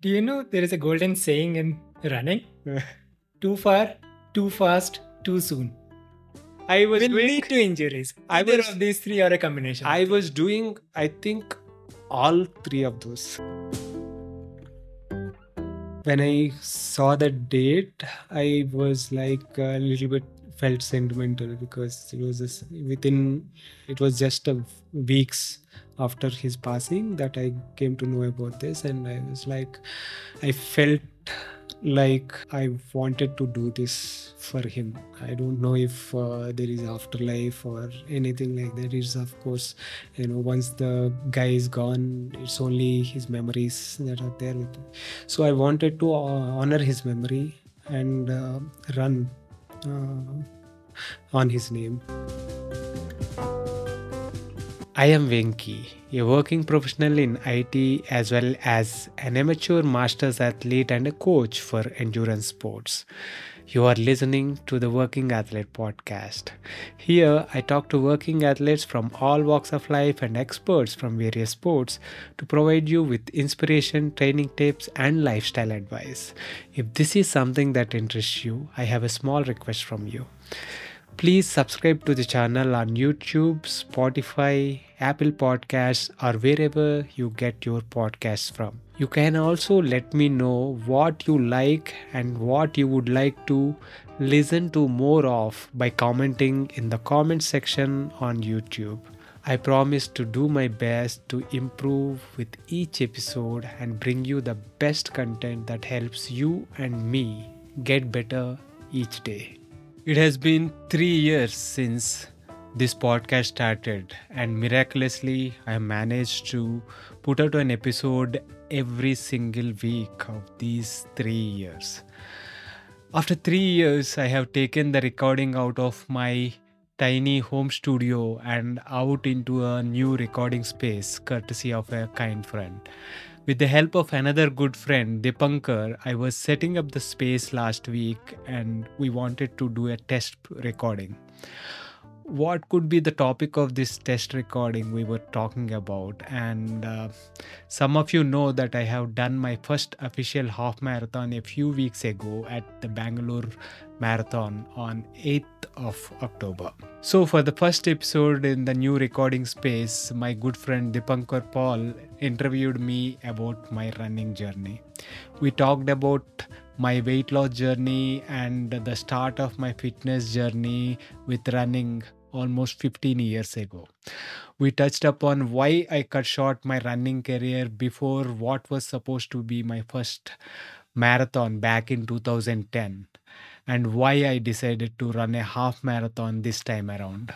Do you know there is a golden saying in running? too far, too fast, too soon. I was Will doing. lead to injuries. I Either was- of these three or a combination. I was doing. I think all three of those. When I saw the date, I was like a little bit felt sentimental because it was this, within. It was just a weeks after his passing that I came to know about this, and I was like, I felt like I wanted to do this for him. I don't know if uh, there is afterlife or anything like that. It's of course, you know, once the guy is gone, it's only his memories that are there with him. So I wanted to uh, honor his memory and uh, run uh, on his name. I am Venky, a working professional in IT as well as an amateur masters athlete and a coach for endurance sports. You are listening to the Working Athlete podcast. Here, I talk to working athletes from all walks of life and experts from various sports to provide you with inspiration, training tips, and lifestyle advice. If this is something that interests you, I have a small request from you. Please subscribe to the channel on YouTube, Spotify, Apple Podcasts, or wherever you get your podcasts from. You can also let me know what you like and what you would like to listen to more of by commenting in the comment section on YouTube. I promise to do my best to improve with each episode and bring you the best content that helps you and me get better each day. It has been three years since this podcast started, and miraculously, I managed to put out an episode every single week of these three years. After three years, I have taken the recording out of my tiny home studio and out into a new recording space, courtesy of a kind friend. With the help of another good friend, Dipankar, I was setting up the space last week and we wanted to do a test recording. What could be the topic of this test recording we were talking about? And uh, some of you know that I have done my first official half marathon a few weeks ago at the Bangalore Marathon on 8th of October. So, for the first episode in the new recording space, my good friend Dipankar Paul interviewed me about my running journey. We talked about my weight loss journey and the start of my fitness journey with running almost 15 years ago. We touched upon why I cut short my running career before what was supposed to be my first marathon back in 2010 and why I decided to run a half marathon this time around.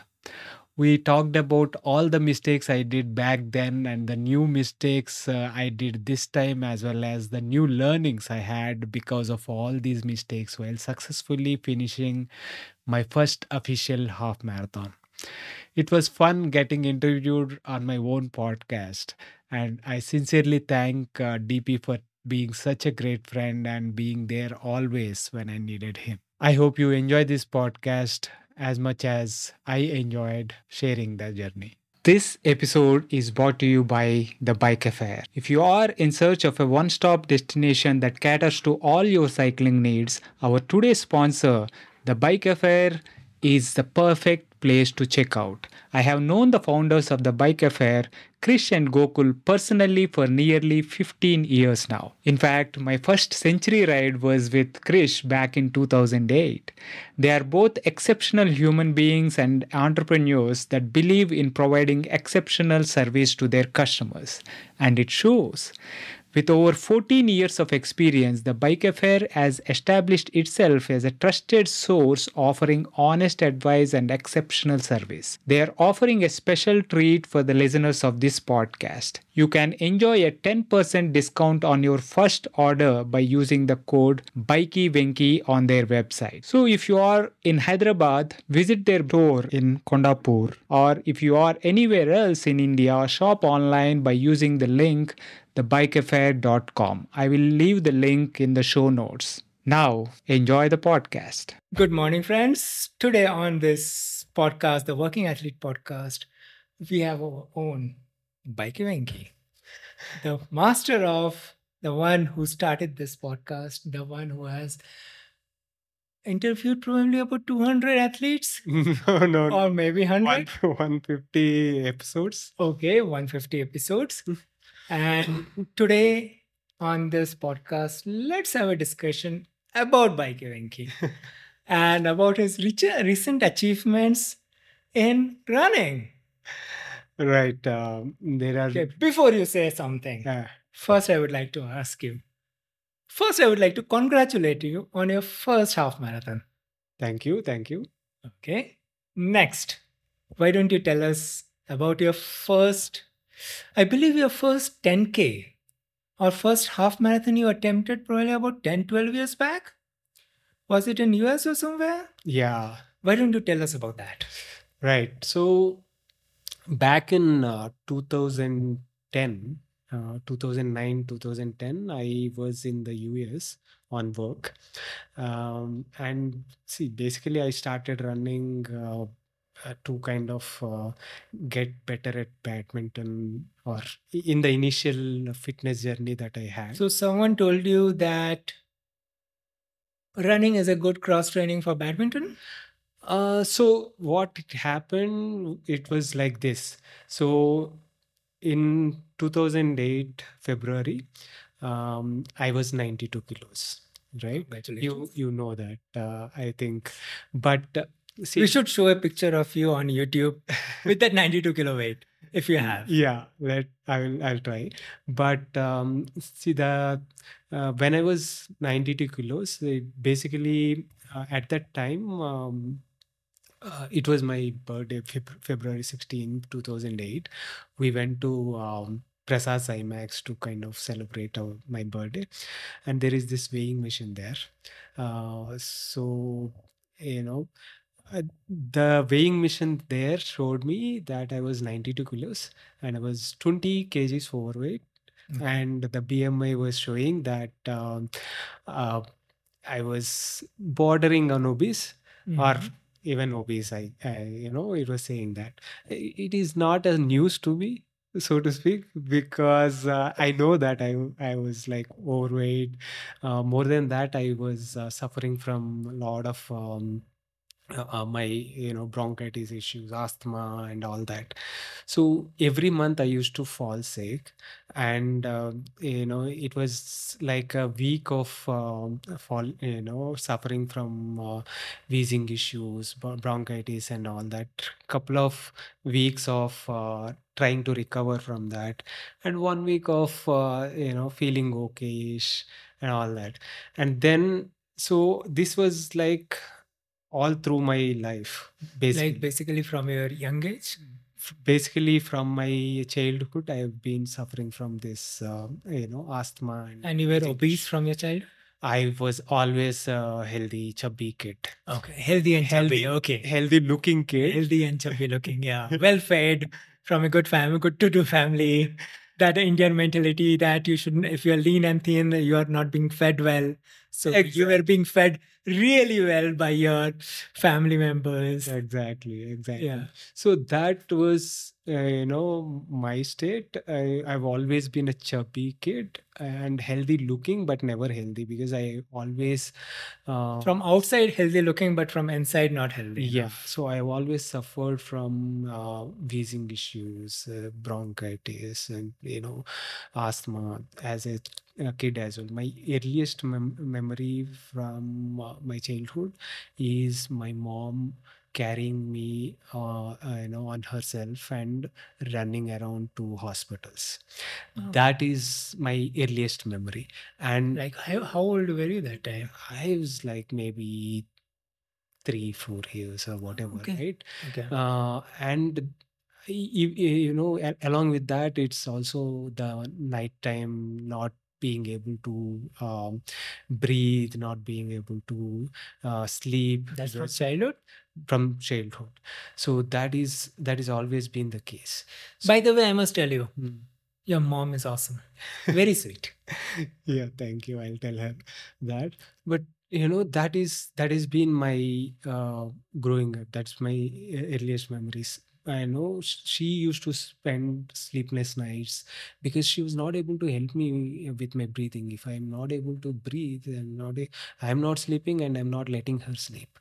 We talked about all the mistakes I did back then and the new mistakes uh, I did this time, as well as the new learnings I had because of all these mistakes while successfully finishing my first official half marathon. It was fun getting interviewed on my own podcast, and I sincerely thank uh, DP for being such a great friend and being there always when I needed him. I hope you enjoy this podcast as much as I enjoyed sharing the journey. This episode is brought to you by The Bike Affair. If you are in search of a one stop destination that caters to all your cycling needs, our today's sponsor, The Bike Affair, is the perfect place to check out. I have known the founders of The Bike Affair, Krish and Gokul, personally for nearly 15 years now. In fact, my first century ride was with Krish back in 2008. They are both exceptional human beings and entrepreneurs that believe in providing exceptional service to their customers, and it shows. With over 14 years of experience, the Bike Affair has established itself as a trusted source offering honest advice and exceptional service. They are offering a special treat for the listeners of this podcast. You can enjoy a 10% discount on your first order by using the code BikeyVenky on their website. So if you are in Hyderabad, visit their store in Kondapur or if you are anywhere else in India, shop online by using the link thebikeaffair.com. I will leave the link in the show notes. Now, enjoy the podcast. Good morning, friends. Today on this podcast, the Working Athlete podcast, we have our own Bike Venky, the master of the one who started this podcast, the one who has interviewed probably about 200 athletes no, no, or maybe 100. 150 episodes. Okay, 150 episodes. and today on this podcast, let's have a discussion about Venky and about his recent achievements in running. Right. Um, there are. Okay, before you say something, uh, first I would like to ask you. First, I would like to congratulate you on your first half marathon. thank you. Thank you. Okay. Next, why don't you tell us about your first, I believe your first 10K or first half marathon you attempted probably about 10, 12 years back? Was it in US or somewhere? Yeah. Why don't you tell us about that? Right. So back in uh, 2010, uh, 2009, 2010, I was in the US on work. Um, and see, basically, I started running uh, to kind of uh, get better at badminton or in the initial fitness journey that I had. So, someone told you that running is a good cross training for badminton? Uh, so what happened, it was like this. So in 2008 February, um, I was 92 kilos, right? You you know that, uh, I think, but uh, see, we should show a picture of you on YouTube with that 92 kilo weight if you have. yeah let i will i'll try but um see the uh, when i was 92 kilos it basically uh, at that time um uh, it was my birthday Feb- february 16 2008 we went to um Prasad's IMAX to kind of celebrate our, my birthday, and there is this weighing machine there. Uh, so you know, uh, the weighing machine there showed me that I was 92 kilos and I was 20 kgs overweight, Okay. and the BMI was showing that um, uh, I was bordering on obese or Mhm. even obese. I, I, you know, it was saying that it is not a news to me, so to speak, because uh, I know that I I was like overweight. Uh, more than that, I was uh, suffering from a lot of um, uh, my you know bronchitis issues asthma and all that. So every month i used to fall sick and uh, you know it was like a week of um, fall you know suffering from uh, wheezing issues bronchitis and all that. Couple of weeks of uh, trying to recover from that and one week of uh, you know feeling okayish and all that. And then so this was like all through my life basically Like basically from your young age? basically from my childhood i have been suffering from this uh, you know asthma and, And you were obese from your child? i was always a healthy chubby kid Okay. Healthy and chubby. Healthy. Okay. healthy looking kid Healthy and chubby looking. Yeah. Well fed from a good family, good to do family. That Indian mentality that you shouldn't, if you're lean and thin, you are not being fed well. So you were being fed really well by your family members. exactly exactly Yeah. so that was uh, you know my state I, i've always been a chubby kid and healthy looking but never healthy because i always uh, From outside, healthy looking, but from inside, not healthy. yeah so i've always suffered from uh, wheezing issues uh, bronchitis and you know asthma as a, a kid as well my earliest mem- memory from uh, my childhood is my mom carrying me uh, uh, you know on herself and running around to hospitals Oh. that is my earliest memory and Like, how, how old were you that time? i was like maybe three four years or whatever Okay. right Okay. uh, and you, you know along with that it's also the nighttime not being able to um, breathe not being able to uh, sleep That's from childhood? from childhood so that is that is always been the case By the way, I must tell you, Mm. your mom is awesome. Very sweet. yeah thank you i'll tell her that but you know that is that has been my uh, growing up that's my e- earliest memories I know she used to spend sleepless nights because she was not able to help me with my breathing. If I'm not able to breathe, I'm not a- I'm not sleeping and I'm not letting her sleep.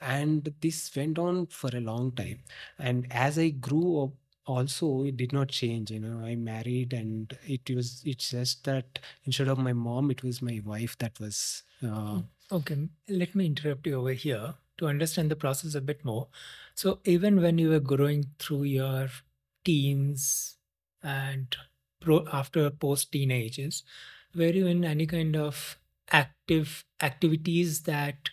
And this went on for a long time. And as I grew up, also it did not change. You know, I married and it was it's just that instead of my mom, it was my wife that was uh, Okay, let me interrupt you over here to understand the process a bit more. So, even when you were growing through your teens and pro after post teenagers, were you in any kind of active activities that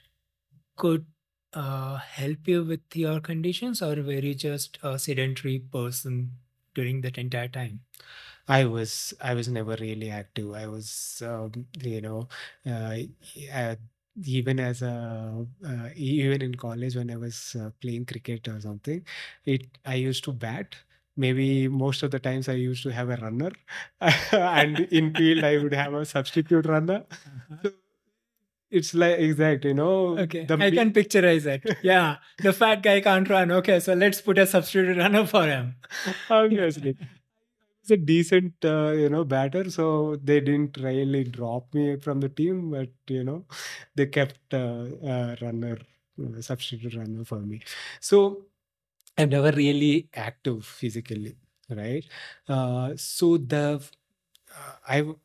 could uh, help you with your conditions, or were you just a sedentary person during that entire time? I was I was never really active. I was um, you know uh, even as a uh, even in college when I was uh, playing cricket or something, it I used to bat. Maybe most of the times I used to have a runner, and in field I would have a substitute runner. Uh-huh. It's like exact, you know, Okay, I can picturize it. Yeah, the fat guy can't run. Okay, so let's put a substitute runner for him. obviously. A decent, uh, you know, batter, so they didn't really drop me from the team, but you know, they kept uh, uh, runner, substitute runner for me. So I'm never really active physically, right? Uh, so the uh, I've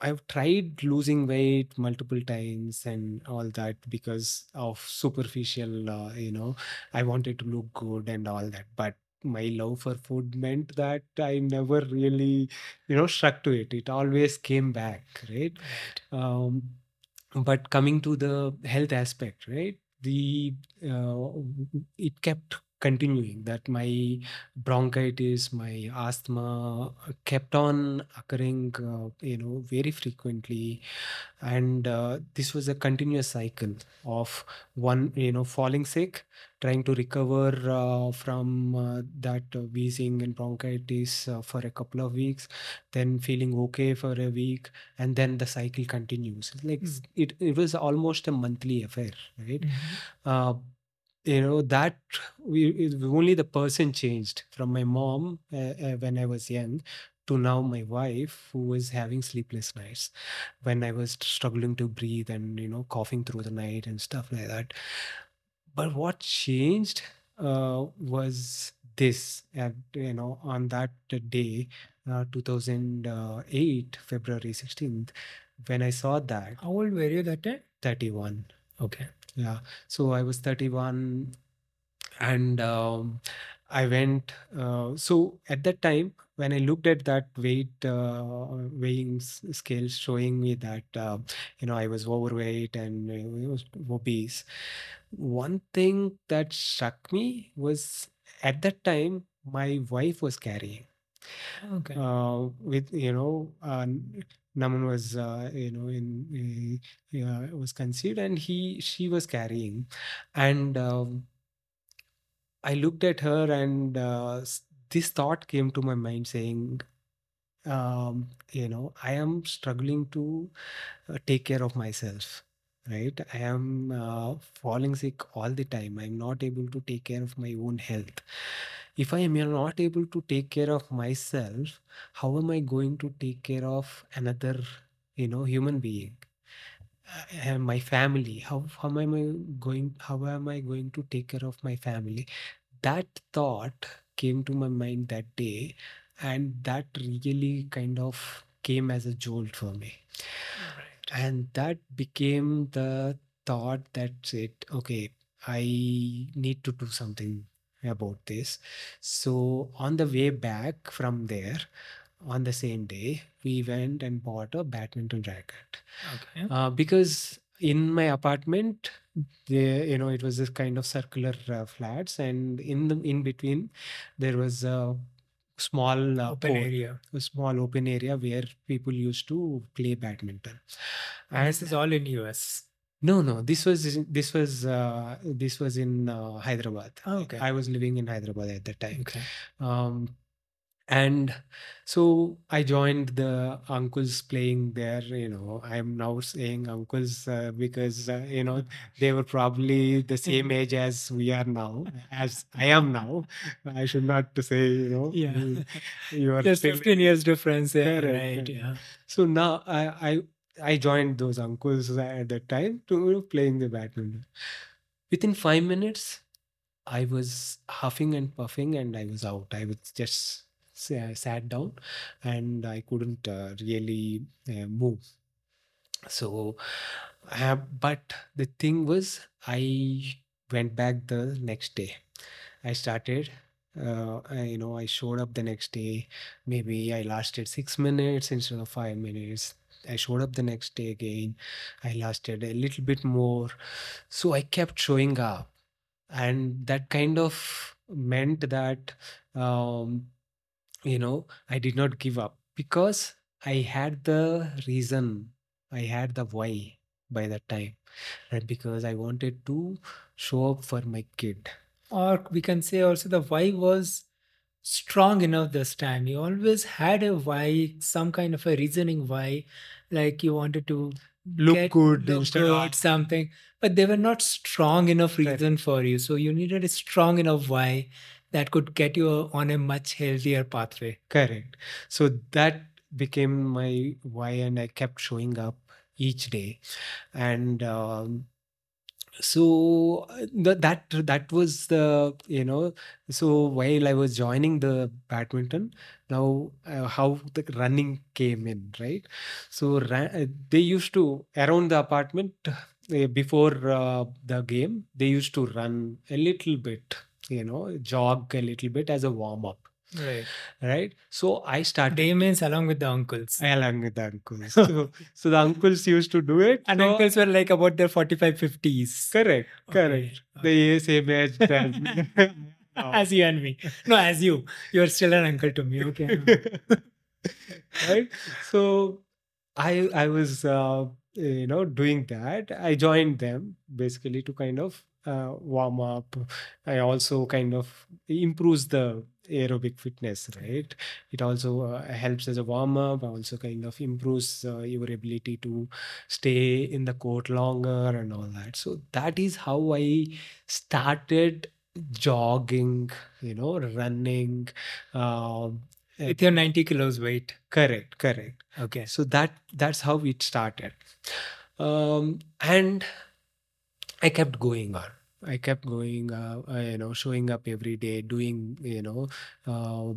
I've tried losing weight multiple times and all that because of superficial, uh, you know, I wanted to look good and all that. But my love for food meant that I never really, you know, stuck to it. It always came back, right? Right. Um, but coming to the health aspect, right? The uh, it kept continuing that my bronchitis, my asthma uh, kept on occurring, uh, you know, very frequently, and uh, this was a continuous cycle of one, you know, falling sick, trying to recover uh, from uh, that uh, wheezing and bronchitis uh, for a couple of weeks, then feeling okay for a week, and then the cycle continues. Like s- it, it was almost a monthly affair, right? Mhm. You know that we only the person changed from my mom uh, uh, when i was young to now my wife who was having sleepless nights when i was struggling to breathe and you know coughing through the night and stuff like that but what changed uh, was this at you know on that day uh, 2008 february 16th when i saw that How old were you that time? 31 Okay. Yeah. So I was 31 and um, I went. Uh, so at that time, when I looked at that weight uh, weighing scale showing me that, uh, you know, I was overweight and uh, I was obese, one thing that struck me was at that time, my wife was carrying Okay. uh, with you know uh, Naman was uh, you know in uh, was conceived and he she was carrying. And um, I looked at her and uh, this thought came to my mind saying um, you know I am struggling to uh, take care of myself right? I am uh, falling sick all the time. I'm not able to take care of my own health if i am not able to take care of myself how am i going to take care of another you know human being? Uh, and my family. How how am i going how am i going to take care of my family? That thought came to my mind that day and that really kind of came as a jolt for me. Right. and that became the thought that said okay i need to do something about this so on the way back from there on the same day we went and bought a badminton racket Okay. uh, because in my apartment there you know it was this kind of circular uh, flats and in the in between there was a small uh, Open court, area. a small open area where people used to play badminton And this is all in US. No no this was this was uh, this was in uh, hyderabad Oh, okay. i was living in hyderabad at that time Okay. um, and so i joined the uncles playing there you know i'm now saying uncles uh, because uh, you know they were probably the same age as we are now as i am now i should not to say you know Yeah. you, you are There's 15 years difference there, right? Yeah. so now I, I I joined those uncles at that time to playing the badminton. Within five minutes, I was huffing and puffing, and I was out. I was just sa- sat down, and I couldn't uh, really uh, move. So, uh, but the thing was, I went back the next day. I started. Uh, I, you know, I showed up the next day. Maybe I lasted six minutes instead of five minutes. I showed up the next day again. I lasted a little bit more. So I kept showing up. And that kind of meant that, um, you know, I did not give up because I had the reason, I had the why by that time, right? Because I wanted to show up for my kid. Or we can say also the why was strong enough this time. You always had a why, some kind of a reasoning why, like you wanted to Look get- good look instead good, of something, but they were not strong enough reason for you. So you needed a strong enough why that could get you on a much healthier pathway. Correct. So that became my why, and I kept showing up each day. And um, so uh, the, that that was the you know so while I was joining the badminton, now uh, how the running came in, right? So ra- uh, they used to around the apartment uh, before uh, the game, they used to run a little bit, you know, jog a little bit as a warm up Right. right? So I started Day means along with the uncles. along with the uncles. So, so the uncles used to do it. And so- uncles were like about their 45, 50s. correct, Correct. Okay. The same age. No. As you and me. No, as you. You're still an uncle to me. Okay. right? So I I was uh, you know doing that. I joined them basically to kind of uh, warm up. I also kind of improves the aerobic fitness, right? It also uh, helps as a warm up. Also kind of improves uh, your ability to stay in the court longer and all that. So that is how I started jogging, you know, running. Um, With your 90 kilos weight. correct, correct Okay. so that that's how it started um, and i kept going on. I kept going uh, you know showing up every day doing you know uh,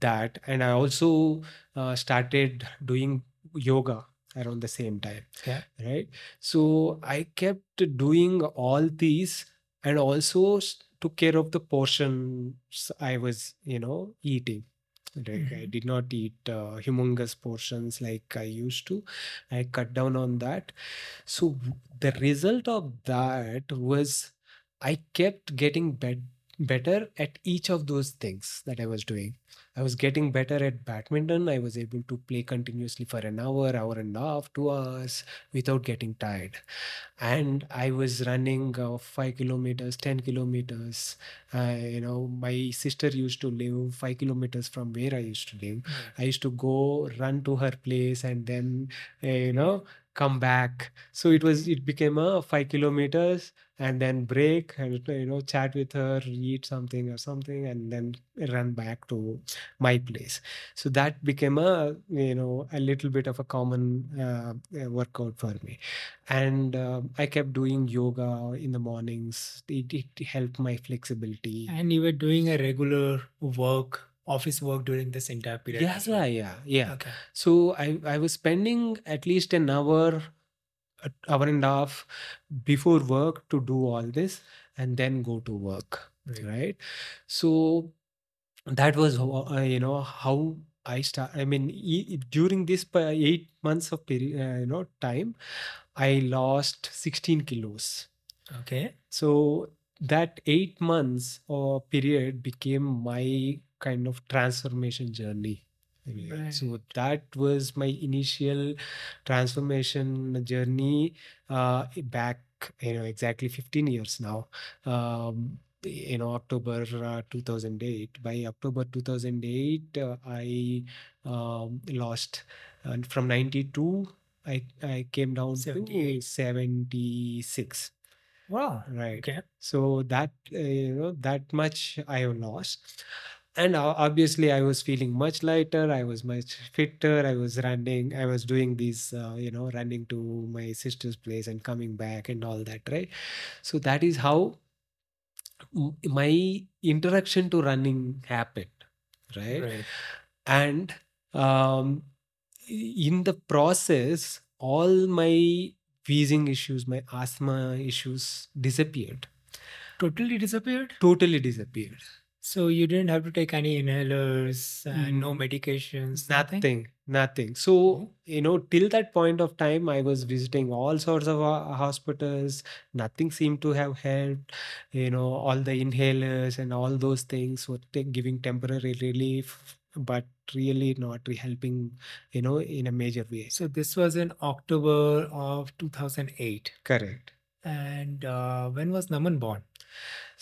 that. And i also uh, started doing yoga around the same time Yeah. right? So i kept doing all these and also took care of the portions i was you know eating like i did not eat uh, humongous portions like i used to. I cut down on that. So the result of that was i kept getting bet- better at each of those things that i was doing. I was getting better at badminton. I was able to play continuously for an hour hour and a half two hours without getting tired. And i was running uh, 5 kilometers 10 kilometers. Uh, you know my sister used to live 5 kilometers from where i used to live. I used to go run to her place and then uh, you know come back. So it was it became a five kilometers and then break and you know chat with her, eat something or something, and then run back to my place. So that became a you know a little bit of a common uh, uh, workout for me, and um I kept doing yoga in the mornings. It, it helped my flexibility. And you were doing a regular work, office work during this entire period. Yeah, yeah, yeah, yeah. Okay. So I, I was spending at least an hour, an hour and a half before work to do all this and then go to work. Right. Right. So that was, uh, you know, how I start. I mean, e- during this eight months of period, uh, you know, time, I lost 16 kilos. Okay. So that eight months or period became my kind of transformation journey. Yeah, So that was my initial transformation journey uh, back, you know, exactly 15 years now. Um, you know October uh, 2008. By October 2008, uh, I um, lost and from 92. I, I came down to 76 Wow. right Okay. so that uh, you know that much i have lost and obviously i was feeling much lighter i was much fitter i was running i was doing these uh, you know running to my sister's place and coming back and all that right so that is how my introduction to running happened right Right. and um, in the process all my wheezing issues my asthma issues disappeared Totally disappeared. totally disappeared So you didn't have to take any inhalers and no Mm, medications. nothing nothing nothing. so you know till that point of time i was visiting all sorts of uh, hospitals nothing seemed to have helped you know all the inhalers and all those things were ta- giving temporary relief but really not re- helping you know in a major way So this was in October of 2008. correct And uh, when was Naman born?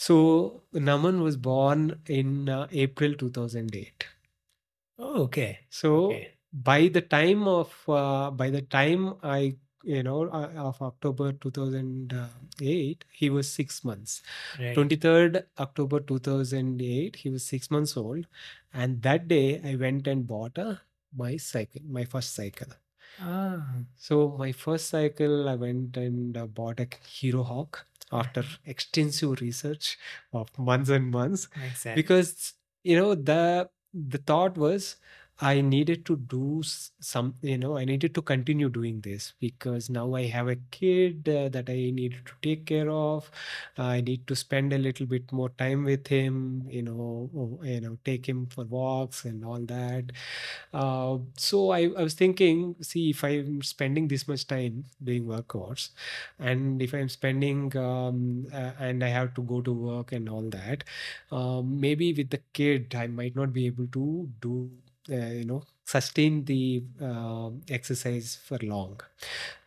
So naman was born in uh, april 2008 Oh, okay. so Okay. by the time of uh, by the time i you know uh, of october 2008 he was 6 months Right. 23rd october 2008 he was 6 months old and that day i went and bought a my cycle my first cycle Ah, so my first cycle i went and uh, bought a hero hawk after extensive research of months and months makes sense. because you know the the thought was i needed to do some you know i needed to continue doing this because now i have a kid uh, that i needed to take care of. I need to spend a little bit more time with him you know you know take him for walks and all that. Uh, so I, I was thinking see if i'm spending this much time doing workouts and if i'm spending um, uh, and i have to go to work and all that um, maybe with the kid i might not be able to do uh, you know sustain the um exercise for long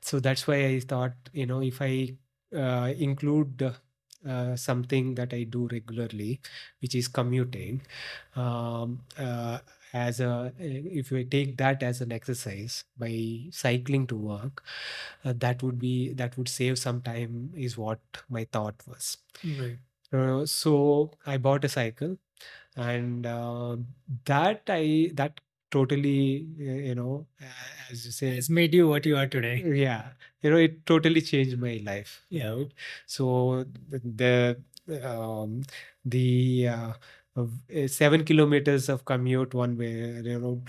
so that's why i thought you know if i uh, include uh, something that i do regularly which is commuting um, uh, as a if we take that as an exercise by cycling to work uh, that would be that would save some time is what my thought was Right. uh, so I bought a cycle, and uh, that I that totally you know as you say It's made you what you are today. yeah. You know it totally changed my life. Yeah. right? So the the, um, the uh, uh, seven kilometers of commute one way you know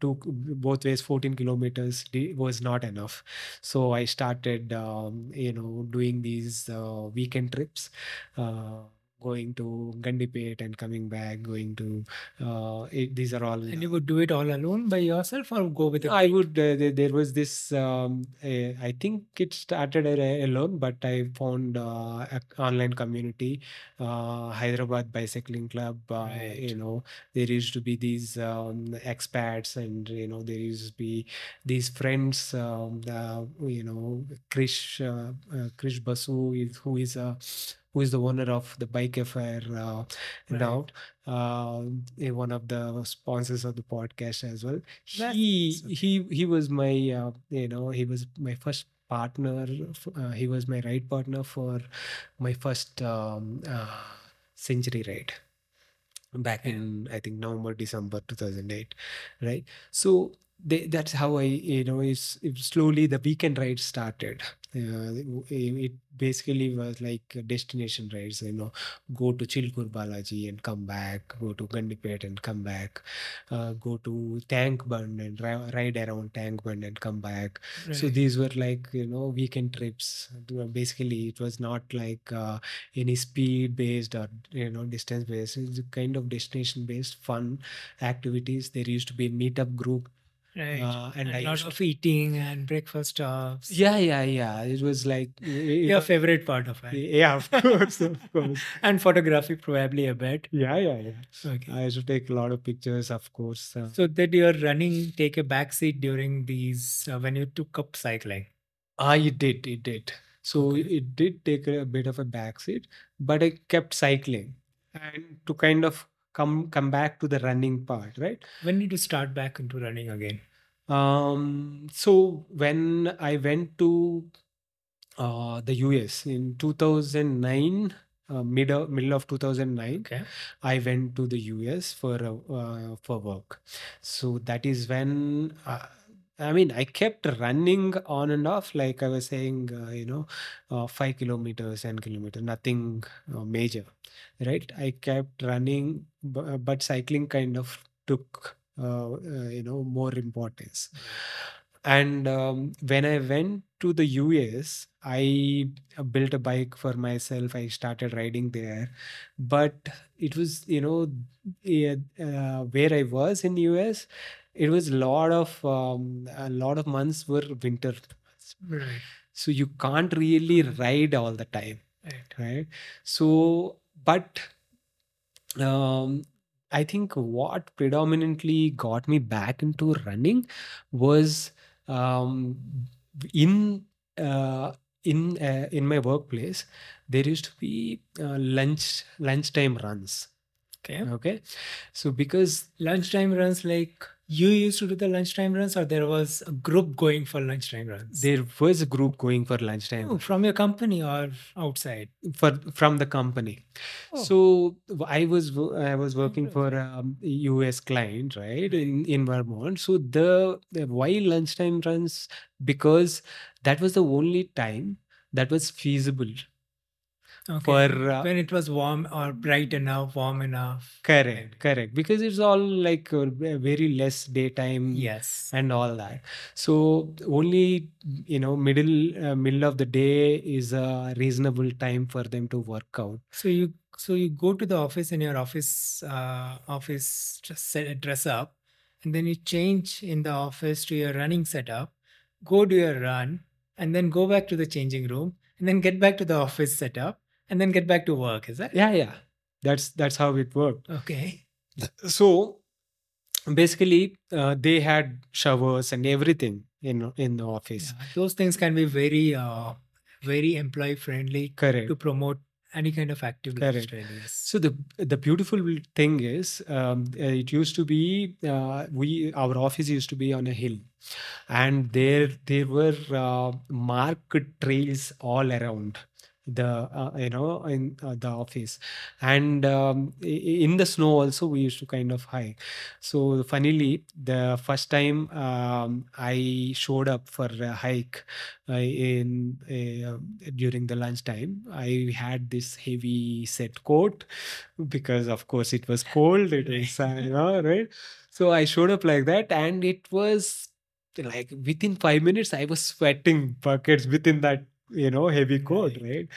two both ways 14 kilometers was not enough. So i started um, you know doing these uh, weekend trips. Uh, going to gandipet and coming back going to uh, it, these are all And you would do it all alone by yourself or go with a I would. Uh, there, there was this. Um, uh, I think it started alone, but I found uh, an online community, uh, Hyderabad Bicycling Club. Uh, Right. You know, there used to be these um, expats, and you know, there used to be these friends. Um, uh, you know, Krish, uh, uh, Krish Basu, is, who is a who is the owner of the Bike Affair uh, now uh, eh, one of the sponsors of the podcast as well. That's he awesome. he he was my uh, you know he was my first partner uh, he was my ride partner for my first um, uh, century ride back in i think november december 2008 right? So they, that's how i you know it's, it slowly the weekend rides started. Uh, it, basically was like destination rides you know. Go to chilkur balaji and come back go to gandipet and come back. Uh, go to tank bund and ri- ride around tank bund and come back. So these were like you know weekend trips. Basically it was not like uh, any speed based or you know distance based. It's kind of destination based fun activities. There used to be a meetup group Right. uh, and and i a lot of eating and breakfast stops. yeah yeah yeah it was like you Your favorite part of it. yeah of course of course And photography probably a bit. yeah yeah yeah Okay. i used to take a lot of pictures of course uh, So did your running take a backseat during these uh, when you took up cycling? ah it did it did So Okay. it did take a bit of a backseat, but I kept cycling and to kind of come come back to the running part, right? When did you start back into running again? Um, so when I went to uh, the US in 2009, uh, middle middle of 2009, Okay. I went to the US for uh, uh, for work. So that is when uh, I mean I kept running on and off, like I was saying, uh, you know, uh, five kilometers, ten kilometers, nothing uh, major, right? I kept running, bu- but cycling kind of took uh, uh, you know more importance. And um, when I went to the US, I uh, built a bike for myself. I started riding there, but it was you know uh, where I was in US, it was a lot of um, a lot of months were winter, months. Right. so you can't really ride all the time, Right. right? So, but um, I think what predominantly got me back into running was um, in uh, in uh, in my workplace there used to be uh, lunch lunchtime runs. Okay. Okay, so because Lunchtime runs like you used to do the lunchtime runs, or there was a group going for lunchtime runs? there was a group going for lunchtime Oh, from your company or outside? for from the company. Oh. So I was I was working for um, a US client, right, in in Vermont. So the, the why lunchtime runs because that was the only time that was feasible Okay. for uh, when it was warm or bright enough, warm enough. correct correct because it's all like uh, very less daytime Yes. and all that so only you know middle uh, middle of the day is a reasonable time for them to work out So you so you go to the office in your office uh, office just set, dress up, and then you change in the office to your running setup, go do your run, and then go back to the changing room, and then get back to the office setup, and then get back to work. Is that yeah yeah that's that's how it worked okay? so basically uh, they had showers and everything in in the office Yeah, those things can be very uh, very employee friendly correct to promote any kind of active Correct. lifestyle. Yes. so the the beautiful thing is um, it used to be uh, we our office used to be on a hill and there there were uh, marked trails all around the uh, you know in uh, the office. And um, in the snow also we used to kind of hike. So funnily the first time um, i showed up for a hike uh, in uh, during the lunchtime i had this heavy set coat because of course it was cold it was uh, you know right? So i showed up like that and it was like within five minutes i was sweating buckets within that you know heavy coat Right.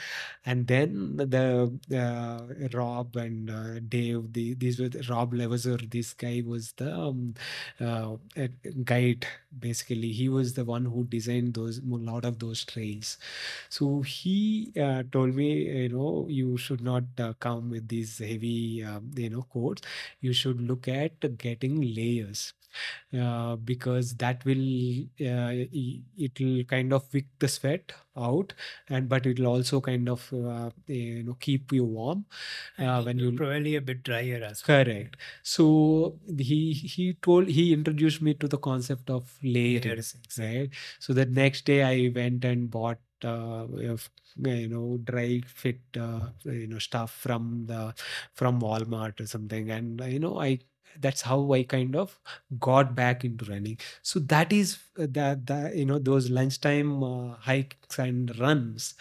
and then the uh, rob and uh, dave the, these were the, rob levezer this guy was the um, uh, guide basically. He was the one who designed those a lot of those trails. So he uh, told me you know you should not uh, come with these heavy um, you know coats you should look at getting layers uh, because that will uh, it will kind of wick the sweat out and but it will also kind of uh, you know keep you warm uh, when you probably a bit drier as well. correct. So he he told he introduced me to the concept of layering Layers, right? So the next day i went and bought uh, you know dry fit uh, you know stuff from the from walmart or something. And you know i that's how i kind of got back into running so that is uh, that that you know those lunchtime uh, hikes and runs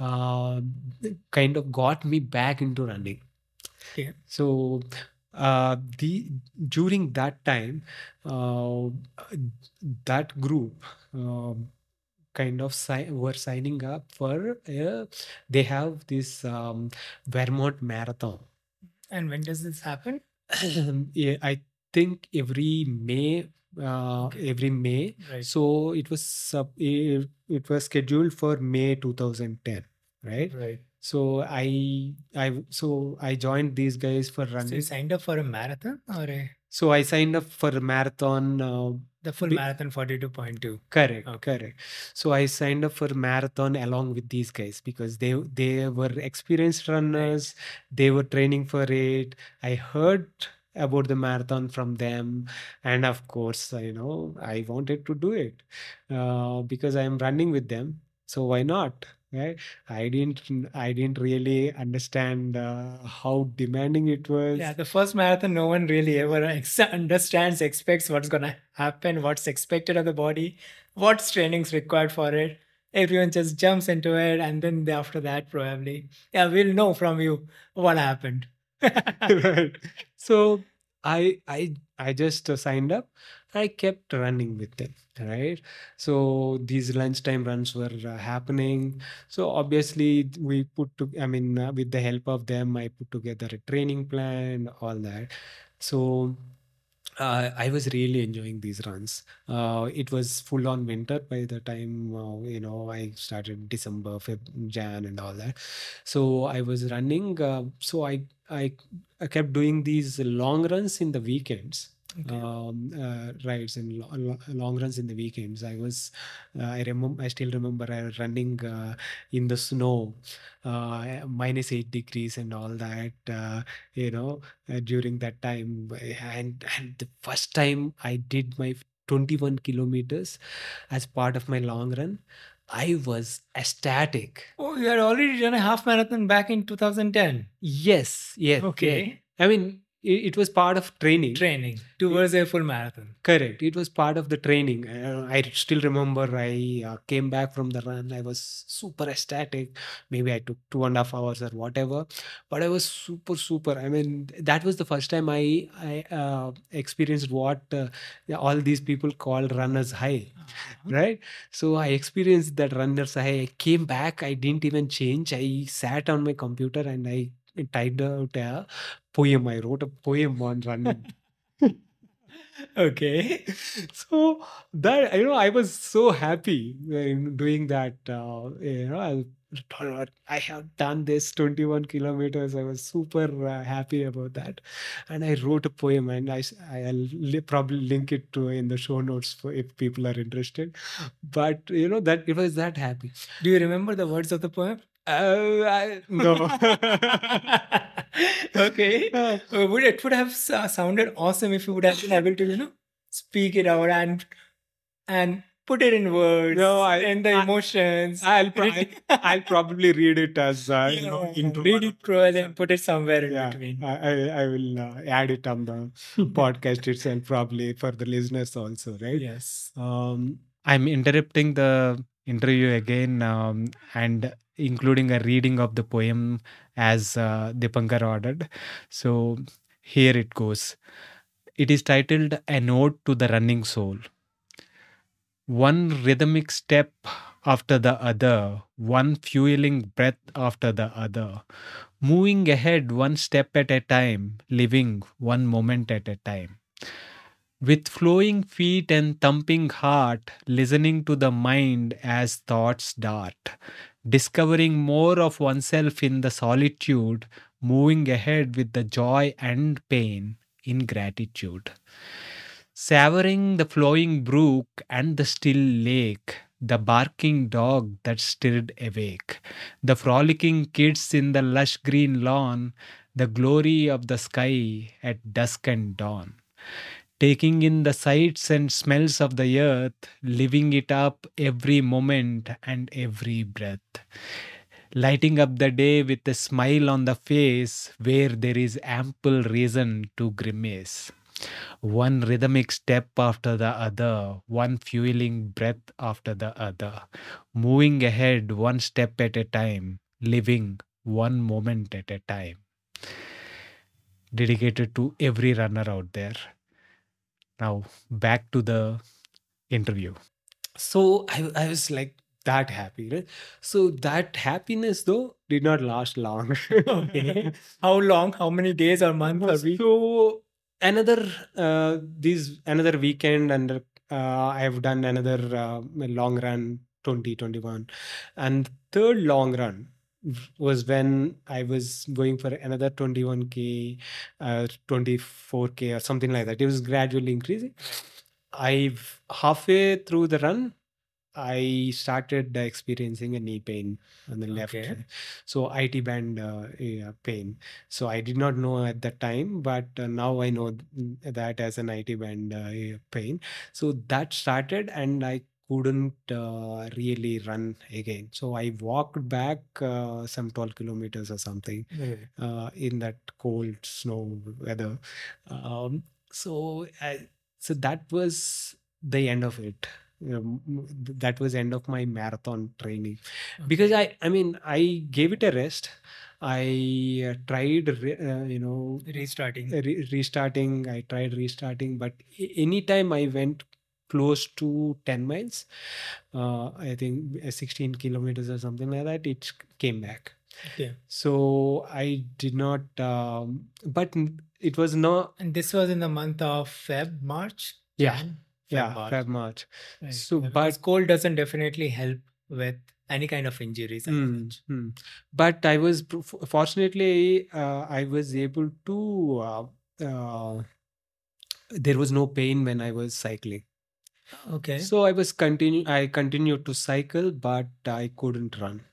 uh, kind of got me back into running Okay. so uh, the during that time uh, that group um kind of si- were signing up for uh, they have this um, vermont marathon And when does this happen? yeah, i think every may uh, Okay. every may Right. so it was sub, it, it was scheduled for may 2010 right right. so i i so i joined these guys for So you signed up for a marathon or a so I signed up for a marathon. Uh, The full Be- marathon 42.2. correct, Okay. correct. So I signed up for marathon along with these guys because they they were experienced runners. They were training for it. I heard about the marathon from them, and of course, you know, I wanted to do it uh, because I am running with them. So why not? Right? I didn't I didn't really understand uh, how demanding it was. Yeah, the first marathon, no one really ever ex- understands, expects what's gonna happen, what's expected of the body, what's training's required for it. Everyone just jumps into it, and then after that, probably, yeah, we'll know from you what happened. right. So I I I just signed up. I kept running with them. Right. So these lunchtime runs were uh, happening. So obviously we put to. I mean, uh, with the help of them, I put together a training plan, all that. So. Uh, I was really enjoying these runs. Uh, it was full on winter by the time uh, you know I started December, Feb, Jan, and all that. So I was running. Uh, so I I I kept doing these long runs in the weekends. Okay. Um, uh, rides and lo- lo- long runs in the weekends. I was, uh, I remember, I still remember I was running uh, in the snow, uh, minus eight degrees and all that. Uh, you know, uh, during that time, and and the first time I did my 21 kilometers as part of my long run, I was ecstatic. Oh, you had already done a half marathon back in 2010. Yes, yes, yes. Okay. I mean, it, was part of training. Training towards a full marathon. Correct. It was part of the training. Uh, I still remember I uh, came back from the run. I was super ecstatic. Maybe I took two and a half hours or whatever, but I was super, super. I mean, that was the first time I I uh, experienced what uh, all these people call runners high, right? So I experienced that runners high. I came back. I didn't even change. I sat on my computer and I typed out a poem. I wrote a poem on running. Okay. so that you know i was so happy in doing that uh, you know I, I have done this 21 kilometers i was super uh, happy about that and i wrote a poem and i i'll li- probably link it to in the show notes for if people are interested but you know that it was that happy Do you remember the words of the poem? Uh, I, no okay. Uh, would it would have sounded awesome if you would have been able to, you know, speak it out and and put it in words No, I- and the I- emotions. I'll, pro- I'll probably read it as uh, you know intro read it through and then put it somewhere in yeah, between. I, I, I will uh, add it on the podcast itself, probably for the listeners also, right? Yes. Um, I'm interrupting the interview again um, and including a reading of the poem as uh, Dipankar ordered. So here it goes. It is titled A Note to the Running Soul. One rhythmic step after the other, one fueling breath after the other, moving ahead one step at a time, living one moment at a time. With flowing feet and thumping heart, listening to the mind as thoughts dart, discovering more of oneself in the solitude, moving ahead with the joy and pain in gratitude. Savoring the flowing brook and the still lake, the barking dog that stirred awake, the frolicking kids in the lush green lawn, the glory of the sky at dusk and dawn. Taking in the sights and smells of the earth, living it up every moment and every breath lighting up the day with a smile on the face where there is ample reason to grimace. One rhythmic step after the other, one fueling breath after the other, moving ahead one step at a time, living one moment at a time. Dedicated to every runner out there. Now, back to the interview. So I, I was like that happy, right? So that happiness though did not last long. Okay. How long? How many days or months or weeks? So another uh, these another weekend and uh, I have done another uh, long run 2021 and third long run was when I was going for another 21k, uh, 24k, or something like that. It was gradually increasing. I've halfway through the run, I started experiencing a knee pain on the left. Okay. So IT band uh, yeah, pain. So I did not know at that time, but uh, now I know that as an IT band uh, pain. So that started, and I couldn't uh, really run again. So I walked back uh, some 12 kilometers or something uh, in that cold snow weather. Um, so I, so that was the end of it. Um, that was end of my marathon training because I I mean I gave it a rest. I uh, tried uh, you know restarting. re- restarting. I tried restarting, but anytime I went close to 10 miles, uh, I think uh, 16 kilometers or something like that, it came back. Okay. So I did not, um, but it was not, And this was in the month of Feb, March. Yeah. Feb, yeah, March. Feb March. Right. So, Yeah, but cold doesn't definitely help with any kind of injuries. Mm, mm. But I was fortunately uh, I was able to. Uh, uh, there was no pain when I was cycling, Okay. so I was continue. I continued to cycle, but I couldn't run.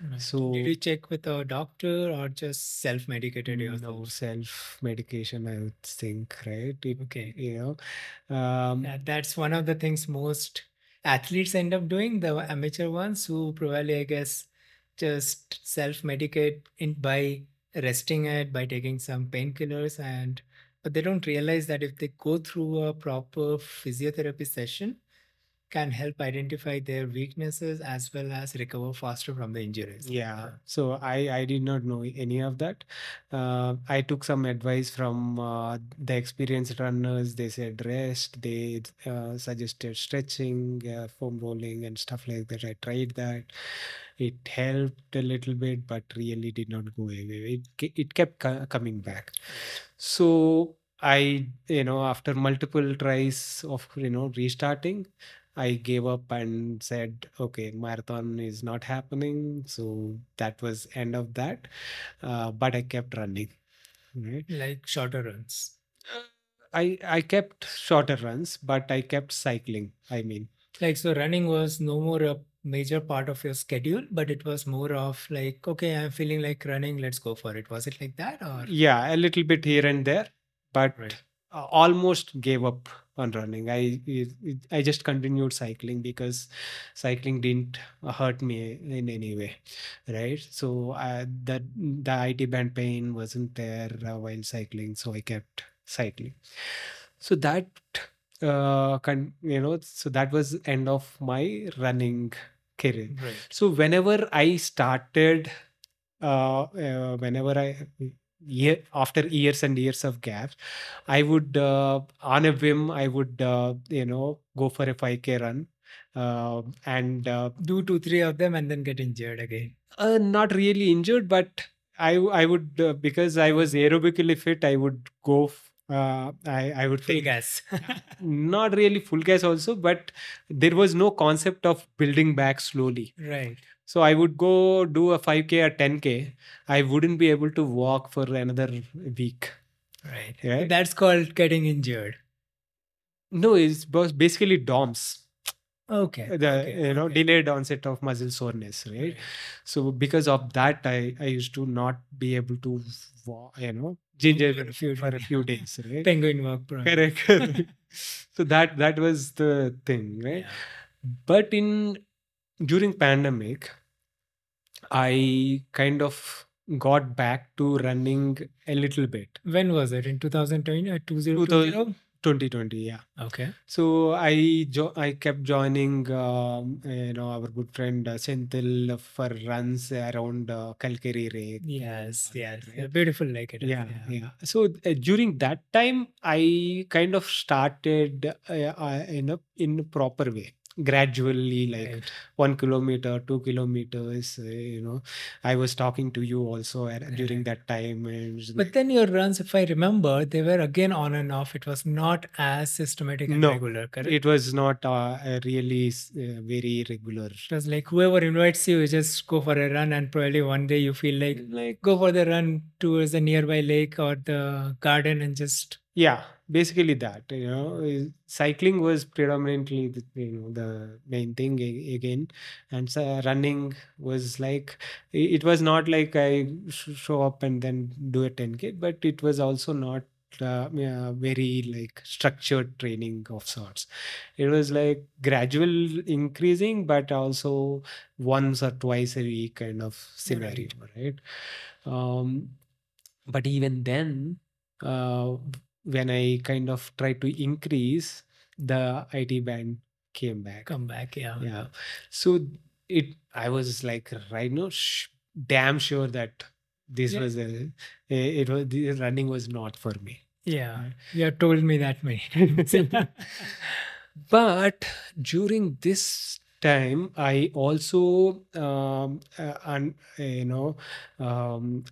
Right. So Did you check with a doctor or just self-medicated no yourself? self medication. I would think, right? It, Okay. you know, um, Yeah, that's one of the things most athletes end up doing, the amateur ones who probably, I guess, just self-medicate in by resting it, by taking some painkillers, and but they don't realize that if they go through a proper physiotherapy session, can help identify their weaknesses as well as recover faster from the injuries. Yeah, so I I did not know any of that. Uh, I took some advice from uh, the experienced runners. They said rest. They uh, suggested stretching, uh, foam rolling, and stuff like that. I tried that. It helped a little bit, but really did not go away. It it kept co- coming back. So I, you know, after multiple tries of you know restarting, I gave up and said, okay, marathon is not happening. So that was end of that. Uh, but I kept running. Right. Like shorter runs. I I kept shorter runs, but I kept cycling. I mean, Like so running was no more a major part of your schedule, but it was more of like, okay, I'm feeling like running, let's go for it. Was it like that or yeah, a little bit here and there, but Right. almost gave up on running. I I just continued cycling because cycling didn't hurt me in any way, right? So uh, that the IT band pain wasn't there uh, while cycling, so I kept cycling. So that uh, con- you know, so that was end of my running career. right? So whenever I started, uh, uh, whenever I year after years and years of gaps, I would uh, on a whim I would uh, you know go for a 5k run, uh, and uh, Do two, three of them and then get injured again. uh, not really injured, but I I would uh, because I was aerobically fit, I would go. f- Uh, I I would Full gas. not really full gas also, but there was no concept of building back slowly. right. So I would go do a 5k or 10k. I wouldn't be able to walk for another week. Right. Right? That's called getting injured. No, it's bas- basically DOMS, Okay. the okay, you know okay. delayed onset of muscle soreness, right? Right. So because of that, I I used to not be able to you know, ginger For a few for a days. few days, right? Penguin walk. bro. Correct. correct. so that that was the thing, right? Yeah. But in during pandemic, I kind of got back to running a little bit. When was it? In 2020 or 2000 2020? 2020, yeah. Okay. So I jo- I kept joining, um, you know, our good friend uh, Senthil for runs around uh, Kalkere Lake. Yes, yes. right? Yeah, beautiful lake it is. Yeah, yeah. So uh, during that time, I kind of started uh, uh, in a in a proper way. Gradually like Right. one kilometer two kilometers uh, you know i was talking to you also at, during that time and But then your runs, if I remember, they were again on and off. It was not as systematic and No, regular, correct? it was not uh, really uh, very regular It was like whoever invites you, you just go for a run, and probably one day you feel like like go for the run towards the nearby lake or the garden and just yeah basically that you know cycling was predominantly the, you know the main thing again. And so running was like it was not like i show up and then do a 10k but it was also not uh, yeah, very like structured training of sorts. It was like gradual increasing but also once or twice a week kind of scenario right? Um but even then uh, when i kind of tried to increase the it band came back come back. Yeah. yeah so it i was like right now sh- damn sure that this Yeah. was a, it was the running was not for me Yeah. You have told me that many times. but during this time i also um, uh, and you know um,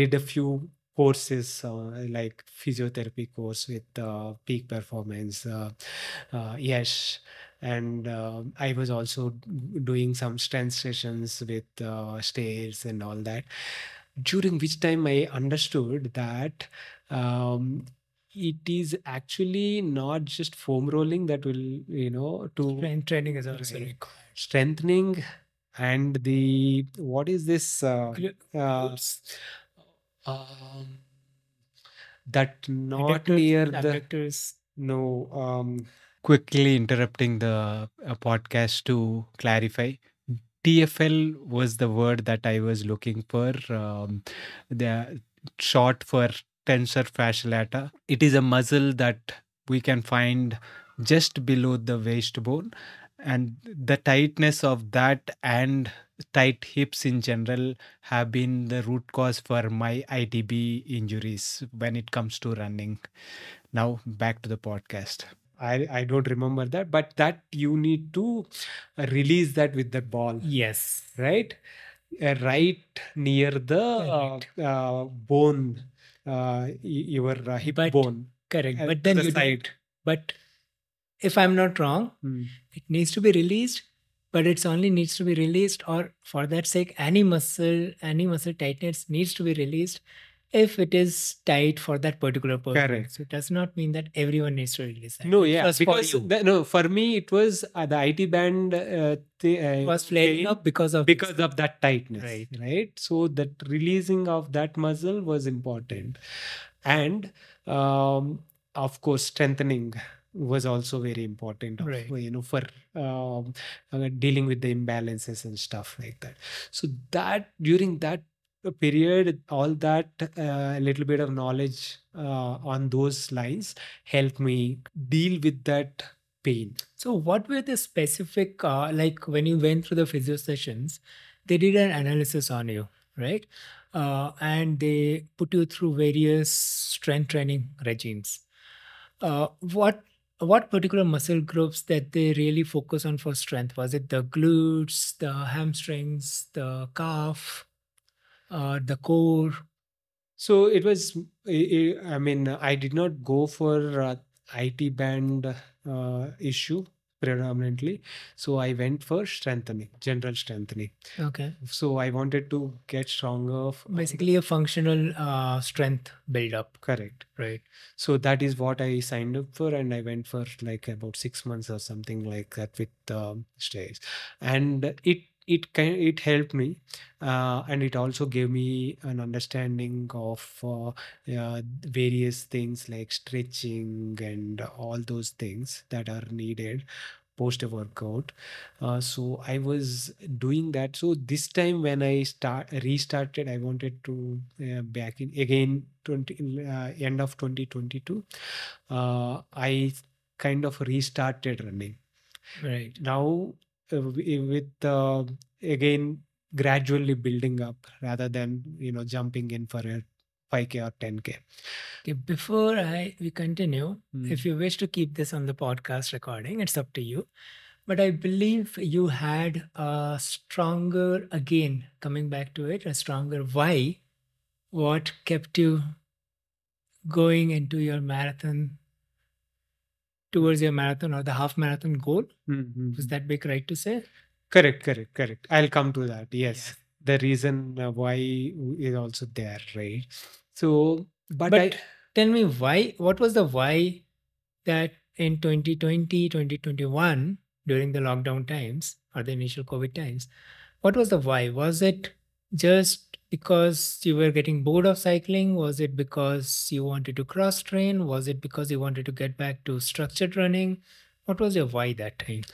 did a few courses uh, like physiotherapy course with uh, peak performance uh, uh, yes. And uh, i was also doing some strength sessions with uh, stairs and all that during which time i understood that um, it is actually not just foam rolling that will you know to Strength training is also required. strengthening and the what is this uh, uh, um, that not near the abductors. no um quickly interrupting the uh, podcast to clarify. Tfl was the word that i was looking for um, the short for tensor fasciae latae it is a muscle that we can find just below the waist bone and the tightness of that and tight hips in general have been the root cause for my itb injuries when it comes to running now back to the podcast i i don't remember that but that you need to uh, release that with the ball Yes. right uh, right near the uh, uh, bone uh, your uh, hip But bone Correct. uh, but then the you side. But if I'm not wrong, Hmm. it needs to be released, but it's only needs to be released, or for that sake, any muscle, any muscle tightness needs to be released if it is tight for that particular person. Correct. So it does not mean that everyone needs to release that. no yeah for because the- no for me it was uh, the it band uh, uh, was flaring up because of this. because of that tightness Right. right so that releasing of that muscle was important and um, of course strengthening was also very important of, Right. you know for um, uh, dealing with the imbalances and stuff like that so that during that period all that uh, a little bit of knowledge uh, on those lines helped me deal with that pain So, what were the specific, uh, like when you went through the physio sessions, they did an analysis on you, right? Uh, and they put you through various strength training regimes. Uh, what what particular muscle groups that they really focus on for strength? Was it the glutes, the hamstrings, the calf, uh, the core? So it was, I mean, I did not go for uh, IT band uh, issue predominantly. So I went for strengthening, general strengthening. Okay, So I wanted to get stronger. f- basically a functional uh, strength build up, Correct. right? So that is what I signed up for, and I went for like about six months or something like that with um, stays, and it it kind it helped me, uh, and it also gave me an understanding of uh, uh, various things like stretching and all those things that are needed post a workout. Uh, so I was doing that. So this time when I start restarted, I wanted to uh, back in again 20 uh, end of 2022. Uh, I kind of restarted running. Right. Now with uh, again gradually building up rather than you know jumping in for a 5k or 10k. Okay, before I we continue, Mm. if you wish to keep this on the podcast recording, it's up to you. But I believe you had a stronger, again, coming back to it, a stronger why. What kept you going into your marathon, towards your marathon or the half marathon goal? Mhm. Was that big right to say? Correct, correct, correct. I'll come to that. Yes, Yes. the reason uh, why is also there, right? So, but, But I, tell me why, what was the why that in 2020, 2021, during the lockdown times or the initial COVID times, what was the why? Was it just because you were getting bored of cycling? Was it because you wanted to cross train? Was it because you wanted to get back to structured running? What was your why that time?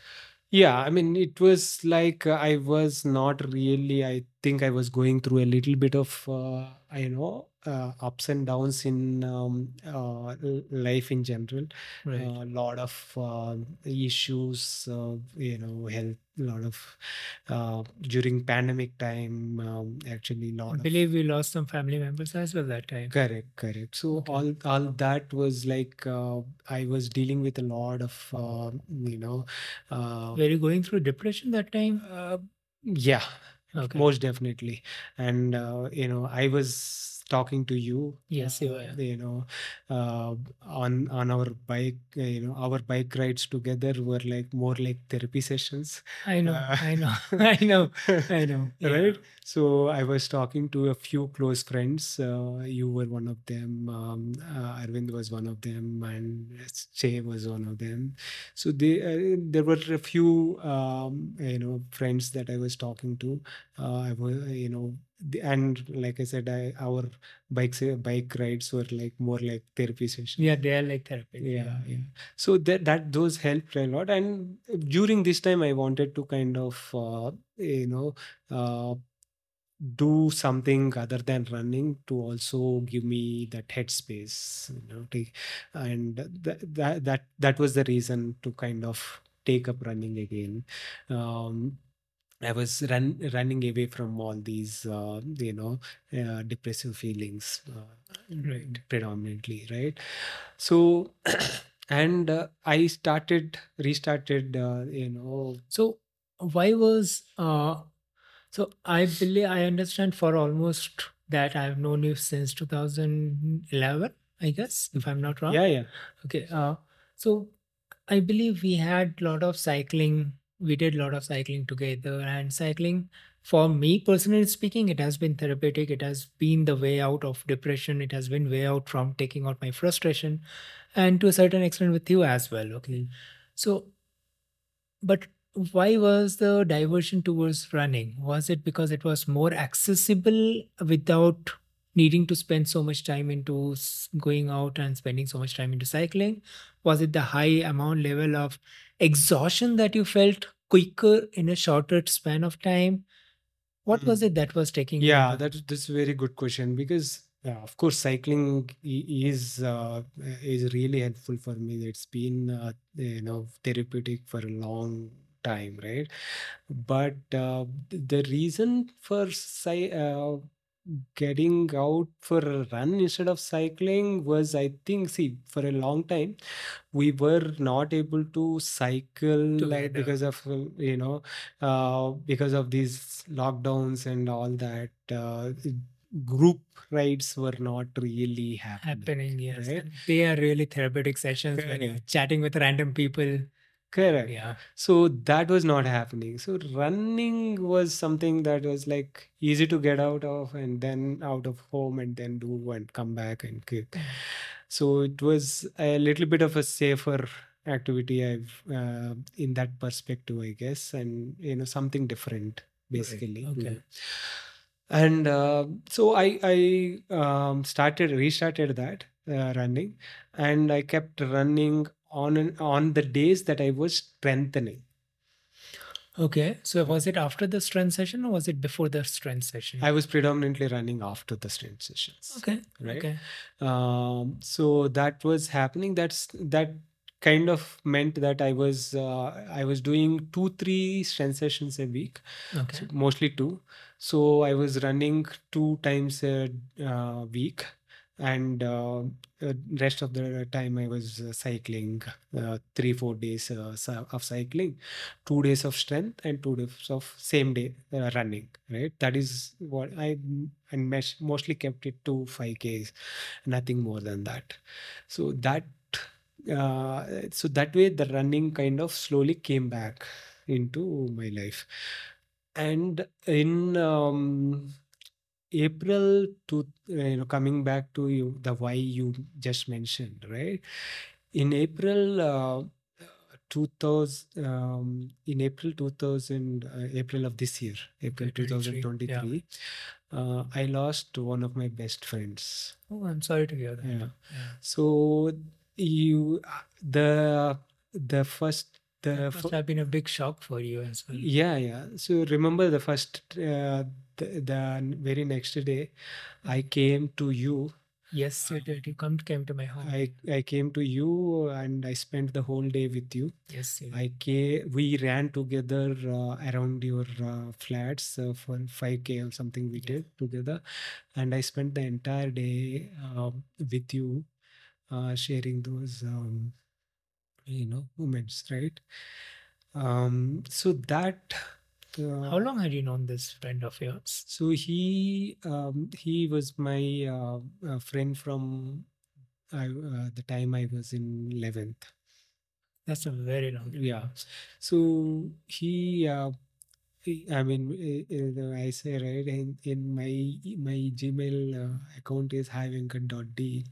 yeah, I mean, it was like uh, I was not really. I think I was going through a little bit of, uh, you know, uh, ups and downs in um, uh, life in general. Right. a lot of uh, issues uh, you know health a lot of uh, during pandemic time um, actually I lot of believe we lost some family members as well that time. correct correct so Okay. all all that was like uh, i was dealing with a lot of uh, you know uh, Were you going through depression that time? uh, yeah Okay. most definitely and uh, you know i was talking to you Yes, you uh, were. you know uh, on on our bike uh, you know our bike rides together were like more like therapy sessions I know, Uh, I know, I know, I know. Yeah. right so i was talking to a few close friends uh, you were one of them um, uh, arvind was one of them and che was one of them so they uh, there were a few um, you know friends that i was talking to uh, i was you know and like i said I, our bikes bike rides were like more like therapy sessions. Yeah, they are like therapy. yeah. Yeah so that that those helped a lot. And during this time i wanted to kind of uh, you know uh, do something other than running to also give me that headspace you know take, and that, that that that was the reason to kind of take up running again. Um I was run, running away from all these, uh, you know, uh, depressive feelings, uh, Right. predominantly, right? So, and uh, I started, restarted, uh, you know, So why was uh so I believe I understand for almost that I've known you since 2011, I guess, if I'm not wrong. yeah, yeah, Okay. Uh so I believe we had a lot of cycling. We did a lot of cycling together and cycling for me personally speaking, it has been therapeutic. It has been the way out of depression. It has been way out from taking out my frustration and to a certain extent with you as well. Okay. Hmm. So but why was the diversion towards running? Was it because it was more accessible without needing to spend so much time into going out and spending so much time into cycling? Was it the high amount level of exhaustion that you felt quicker in a shorter span of time? What was Mm. it that was taking yeah. That that's a very good question because, yeah, of course, cycling is uh, is really helpful for me. It's been uh, you know therapeutic for a long time, right? But uh, the reason for cy- uh, getting out for a run instead of cycling was, I think, see, for a long time, we were not able to cycle like Together. because of uh, you know uh, because of these lockdowns and all that. Uh, group rides were not really happening. happening? Yes, right? they are really therapeutic sessions when you're chatting with random people. Correct. Yeah, So that was not happening. So running was something that was like easy to get out of and then out of home and then do and come back and kick. So it was a little bit of a safer activity I've uh, in that perspective, I guess, and you know something different basically. okay. Yeah. And uh, so I I um, started restarted that uh, running, and I kept running on on the days that I was strengthening. Okay, so was it after the strength session or was it before the strength session? I was predominantly running after the strength sessions. okay, right? okay, Um, so that was happening. That's that kind of meant that I was uh, I was doing two three strength sessions a week, okay, so mostly two. So I was running two times a uh, week. And uh, uh, rest of the time I was uh, cycling. Uh, three four days uh, of cycling, two days of strength, and two days of same day uh, running. Right. That is what I and mostly kept it to five k's, nothing more than that. So that so that way the running kind of slowly came back into my life and in um, april to you know coming back to you the why you just mentioned right in april uh, 2000 um, in april 2000 uh, april of this year april 2023, yeah. uh, i lost one of my best friends Oh, I'm sorry to hear that. yeah Yeah. so you uh, the the first the That must have been a big shock for you as well. yeah yeah so remember the first uh, the, very next day i came to you. Yes, you did. You come came to my home. i i came to you and i spent the whole day with you. Yes, you i came we ran together uh, around your uh, flats uh, for 5k or something we did together. And i spent the entire day uh, with you uh, sharing those um, you know moments right? Um so that uh, How long had you known this friend of yours? so he um, he was my uh, uh, friend from I, uh, the time I was in 11th. That's a very long time. Yeah. So he, uh, he- I mean, I say right in, in my my Gmail uh, account is hivenkat.d.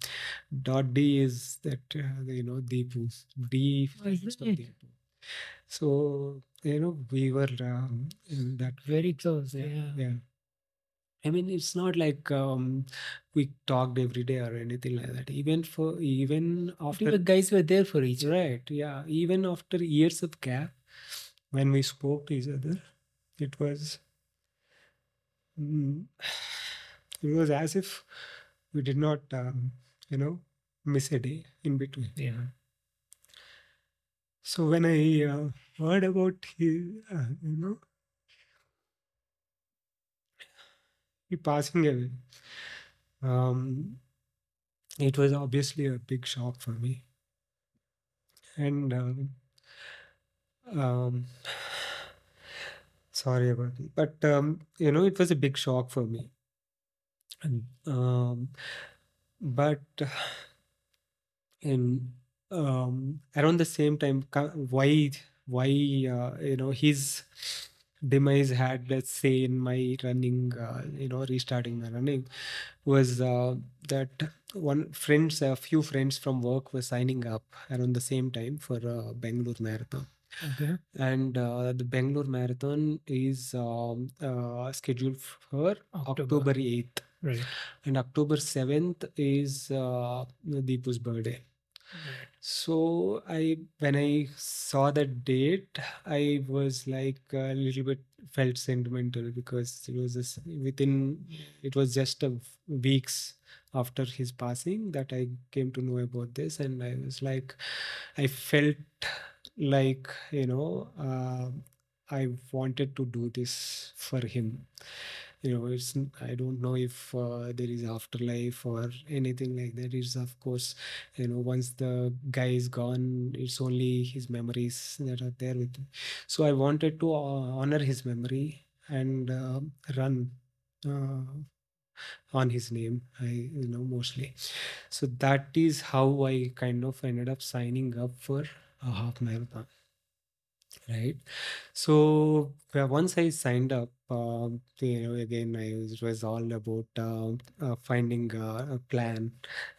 Dot D is that uh, you know Deepu. D Oh, is stands? Deepu. So you know we were um, that Very close. Yeah. yeah. I mean, it's not like um, we talked every day or anything like that. Even for even after You guys were there for each other. right, yeah, even after years of gap, when we spoke to each other, it was mm, it was as if we did not, um, you know, miss a day in between. Yeah. So when I uh, heard about his, uh, you know, he passing away, um, it was obviously a big shock for me. And um, um, sorry about it, but um, you know, it was a big shock for me. And um, but in um, around the same time, why why uh, you know his demise had let's say in my running, uh, you know, restarting my running was uh, that one friends, a few friends from work were signing up around the same time for a Bangalore marathon. Okay. And uh, the Bangalore marathon is um, uh, scheduled for October. October 8th. Right. And October 7th is uh, Deepu's birthday. Right. So I, when I saw that date, I was like a little bit felt sentimental because it was just within, it was just a weeks after his passing that I came to know about this, and I was like, I felt like you know, uh, I wanted to do this for him you know it's i don't know if uh, there is afterlife or anything like that. It's of course you know once the guy is gone it's only his memories that are there with him. So i wanted to uh, honor his memory and uh, run on his name i you know mostly. So that is how i kind of ended up signing up for a half marathon right? So uh, once i signed up um, you know again i was, it was all about um uh, finding uh, a plan.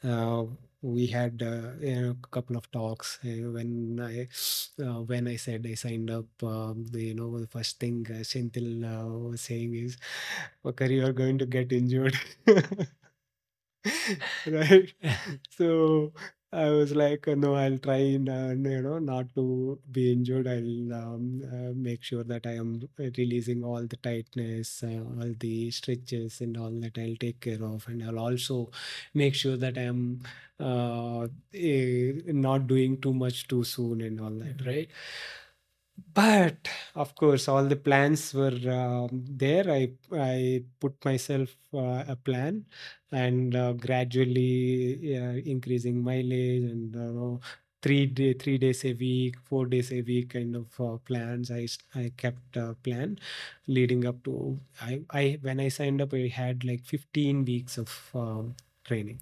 Uh, we had uh, you know, a couple of talks uh, when i uh, when i said i signed up um, the, you know the first thing uh, Senthil, uh, was saying is okay you are going to get injured. Right? So I was like, no, I'll try, and, uh, you know, not to be injured. I'll um, uh, make sure that I am releasing all the tightness, uh, all the stretches, and all that I'll take care of. And I'll also make sure that I am uh, eh, not doing too much too soon and all that, right? But of course all the plans were um, there. I i put myself uh, a plan and uh, gradually uh, increasing mileage and uh, three day three days a week four days a week kind of uh, plans. I kept a plan leading up to i i when i signed up i had like 15 weeks of um, training.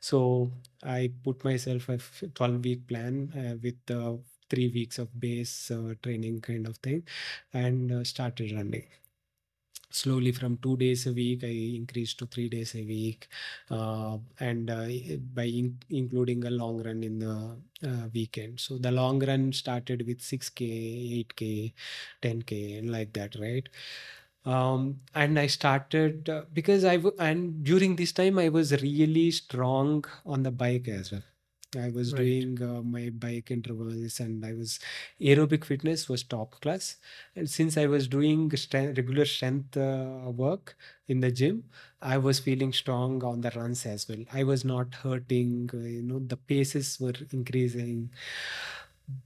So i put myself a 12 week plan uh, with uh, three weeks of base uh, training kind of thing and uh, started running. Slowly from two days a week i increased to three days a week uh, and uh, by in- including a long run in the uh, weekend. So the long run started with 6k 8k 10k and like that right? Um, and i started uh, because i w- and during this time i was really strong on the bike as well I was Right. doing uh, my bike intervals and I was aerobic fitness was top class. And since I was doing strength, regular strength uh, work in the gym, I was feeling strong on the runs as well. I was not hurting, uh, you know, the paces were increasing.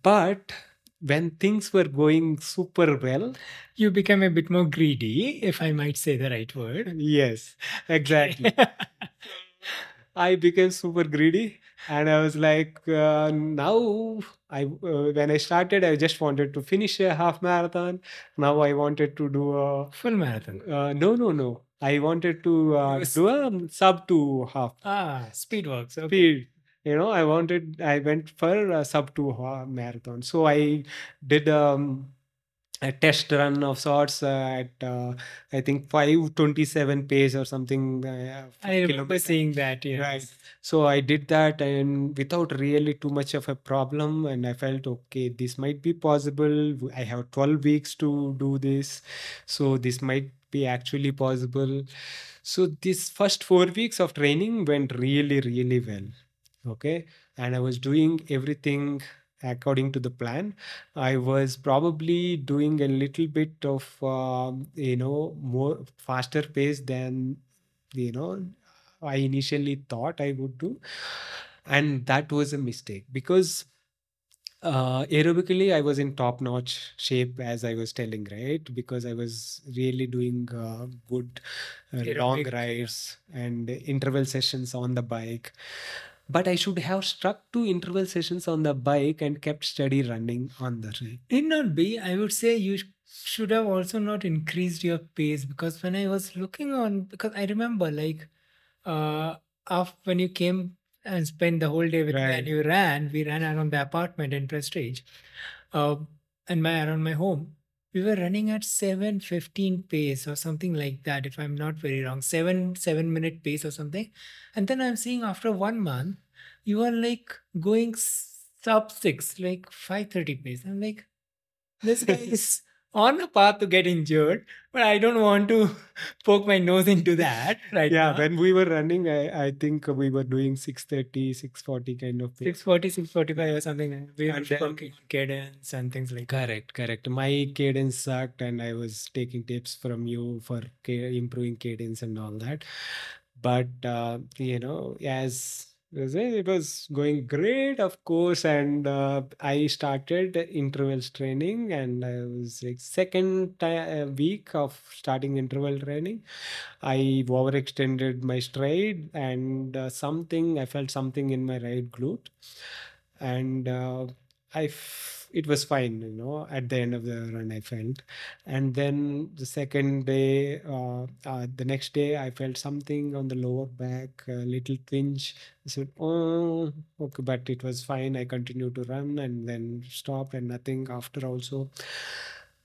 But when things were going super well, You became a bit more greedy, if I might say the right word. yes, exactly. I became super greedy, and I was like, uh, now I uh, when I started, I just wanted to finish a half marathon. Now I wanted to do a Full marathon. uh, no, no, no. I wanted to uh, was- do a sub two half Ah, speed works. Okay. speed. You know, I wanted. I went for a sub two ha- marathon. So I did um, a test run of sorts uh, at uh, I think five twenty seven pace or something. Uh, I remember seeing that. Yes. Right. So I did that and without really too much of a problem. And I felt, okay, this might be possible. I have 12 weeks to do this. So this might be actually possible. So this first four weeks of training went really, really well. Okay. And I was doing everything according to the plan. I was probably doing a little bit of, um, you know, more faster pace than, you know, I initially thought I would do. And that was a mistake because uh, aerobically I was in top notch shape, as I was telling, right? Because I was really doing uh, good uh, long yeah. rides and interval sessions on the bike. But I should have stuck to interval sessions on the bike and kept steady running on the ride. Need not be. I would say you should have also not increased your pace because when I was looking on, because I remember like uh after when you came and spent the whole day with me Right. and you ran, we ran around the apartment in Prestige, uh, and my around my home. We were running at 7:15 pace or something like that, if I'm not very wrong. Seven seven minute pace or something. And then I'm seeing after one month, you are like going sub six, like 530 pace. I'm like, this guy is on the path to get injured, but I don't want to poke my nose into that right Yeah, now. when we were running, I, I think we were doing 630, 640 kind of pace. 640, 645 or something. like. We were And then- working cadence and things like that. Correct, correct. My cadence sucked, and I was taking tips from you for improving cadence and all that. But uh, you know, as it was going great, of course, and uh, I started intervals training, and I was like second ti- uh, week of starting interval training. I overextended my stride, and uh, something I felt something in my right glute, and uh, I f- it was fine, you know. At the end of the run, I felt, and then the second day, uh, uh, the next day, I felt something on the lower back, a little twinge. I said, "Oh, okay," but it was fine. I continued to run, and then stopped, and nothing after also.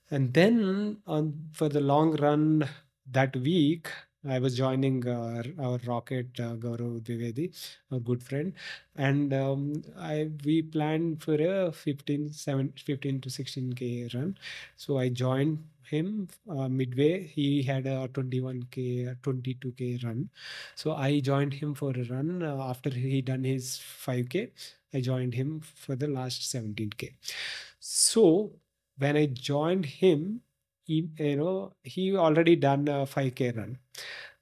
And then on for the long run that week, I was joining uh, our rocket uh, Gaurav Dwivedi, our good friend, and um, I we planned for a 15, 7, 15 to 16k run. So I joined him uh, midway. He had a 21k, uh, 22k run. So I joined him for a run uh, after he done his 5k. I joined him for the last 17k. So when I joined him, he, you know, he already done a 5k run.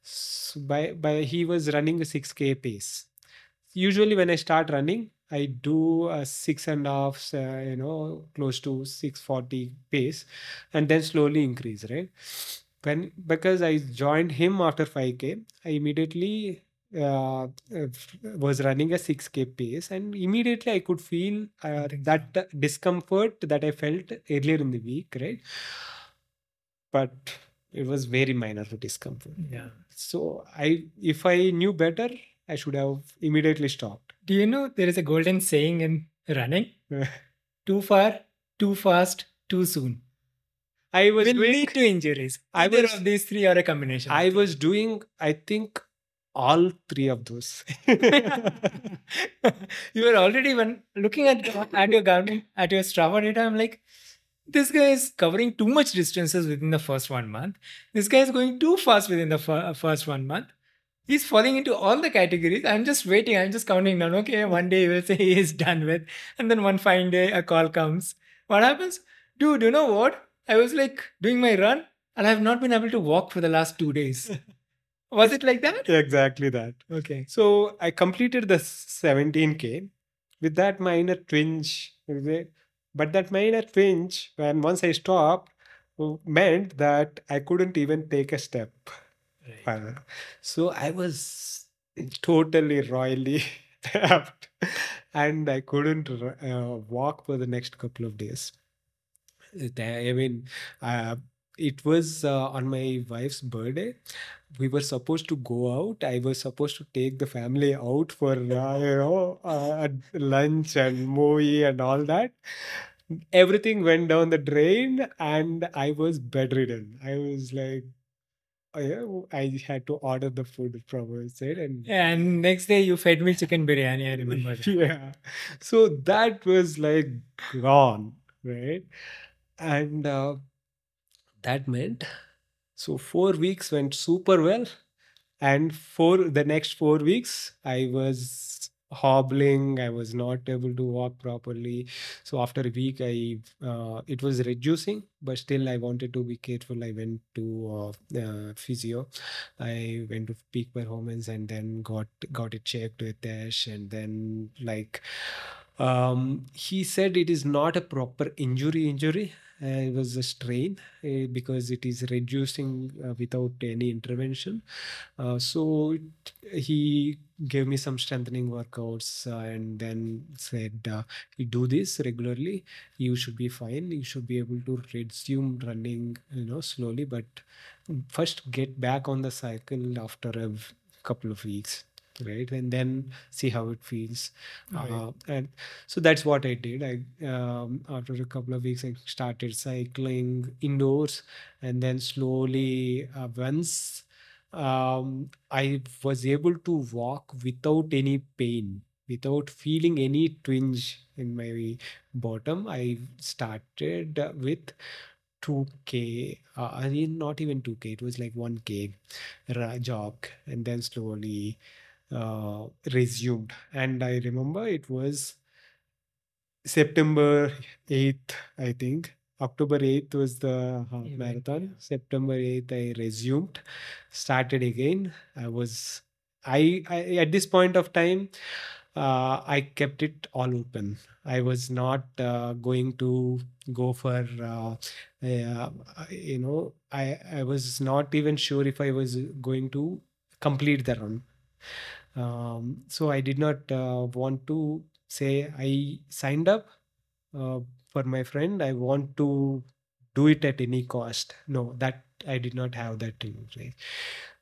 So by by he was running a 6k pace. Usually when I start running, I do a six and a half, uh, you know, close to 640 pace, and then slowly increase, right? When because I joined him after 5K, I immediately uh, uh, was running a 6K pace, and immediately I could feel uh, that discomfort that I felt earlier in the week, right? But it was very minor discomfort. Yeah. So I, if I knew better, I should have immediately stopped. Do you know there is a golden saying in running? Too far, too fast, too soon. I was Will doing, lead to injuries. I Either was- of these three are a combination. I was doing, I think, all three of those. you were already when looking at at your Garmin at your Strava data. I'm like, this guy is covering too much distances within the first one month. This guy is going too fast within the fir- uh, first one month. He's falling into all the categories. I'm just waiting. I'm just counting down. Okay, one day he will say he is done with, and then one fine day a call comes. What happens, dude? You know what? I was like doing my run, and I have not been able to walk for the last two days. Was it like that? exactly that. Okay. So I completed the 17k with that minor twinge. But that minor twinge, when once I stopped, meant that I couldn't even take a step. further. So I was totally royally tapped and I couldn't uh, walk for the next couple of days. I mean, uh, it was uh, on my wife's birthday. We were supposed to go out. I was supposed to take the family out for, uh, you know, uh, lunch and movie and all that. Everything went down the drain and I was bedridden. I was like, Oh, I had to order the food from outside and And next day you fed me chicken biryani. I remember. that. yeah. So that was like gone, right? And uh, that meant so four weeks went super well, and for the next four weeks, I was hobbling. I was not able to walk properly. So after a week, I uh, it was reducing, but still I wanted to be careful. I went to uh, uh, physio. I went to peak performance and then got got it checked with Ash and then like um he said it is not a proper injury injury it was a strain uh, because it is reducing uh, without any intervention. Uh, so it, he gave me some strengthening workouts uh, and then said uh, you do this regularly you should be fine. You should be able to resume running you know slowly but first get back on the cycle after a couple of weeks right? And then see how it feels. Right. uh, and so that's what i did. I um, after a couple of weeks i started cycling indoors. And then slowly uh, once um, i was able to walk without any pain without feeling any twinge in my bottom i started with 2k uh, I mean, not even 2k it was like 1k ra- jog. And then slowly uh, resumed. And i remember it was september 8th i think. October 8th was the half marathon. yeah. september 8th i resumed. Started again. I was I, I at this point of time uh, i kept it all open. I was not uh, going to go for uh, uh, you know i i was not even sure if i was going to complete the run um, so i did not uh, want to say i signed up uh, for my friend. I want to do it at any cost. No that i did not have that in place.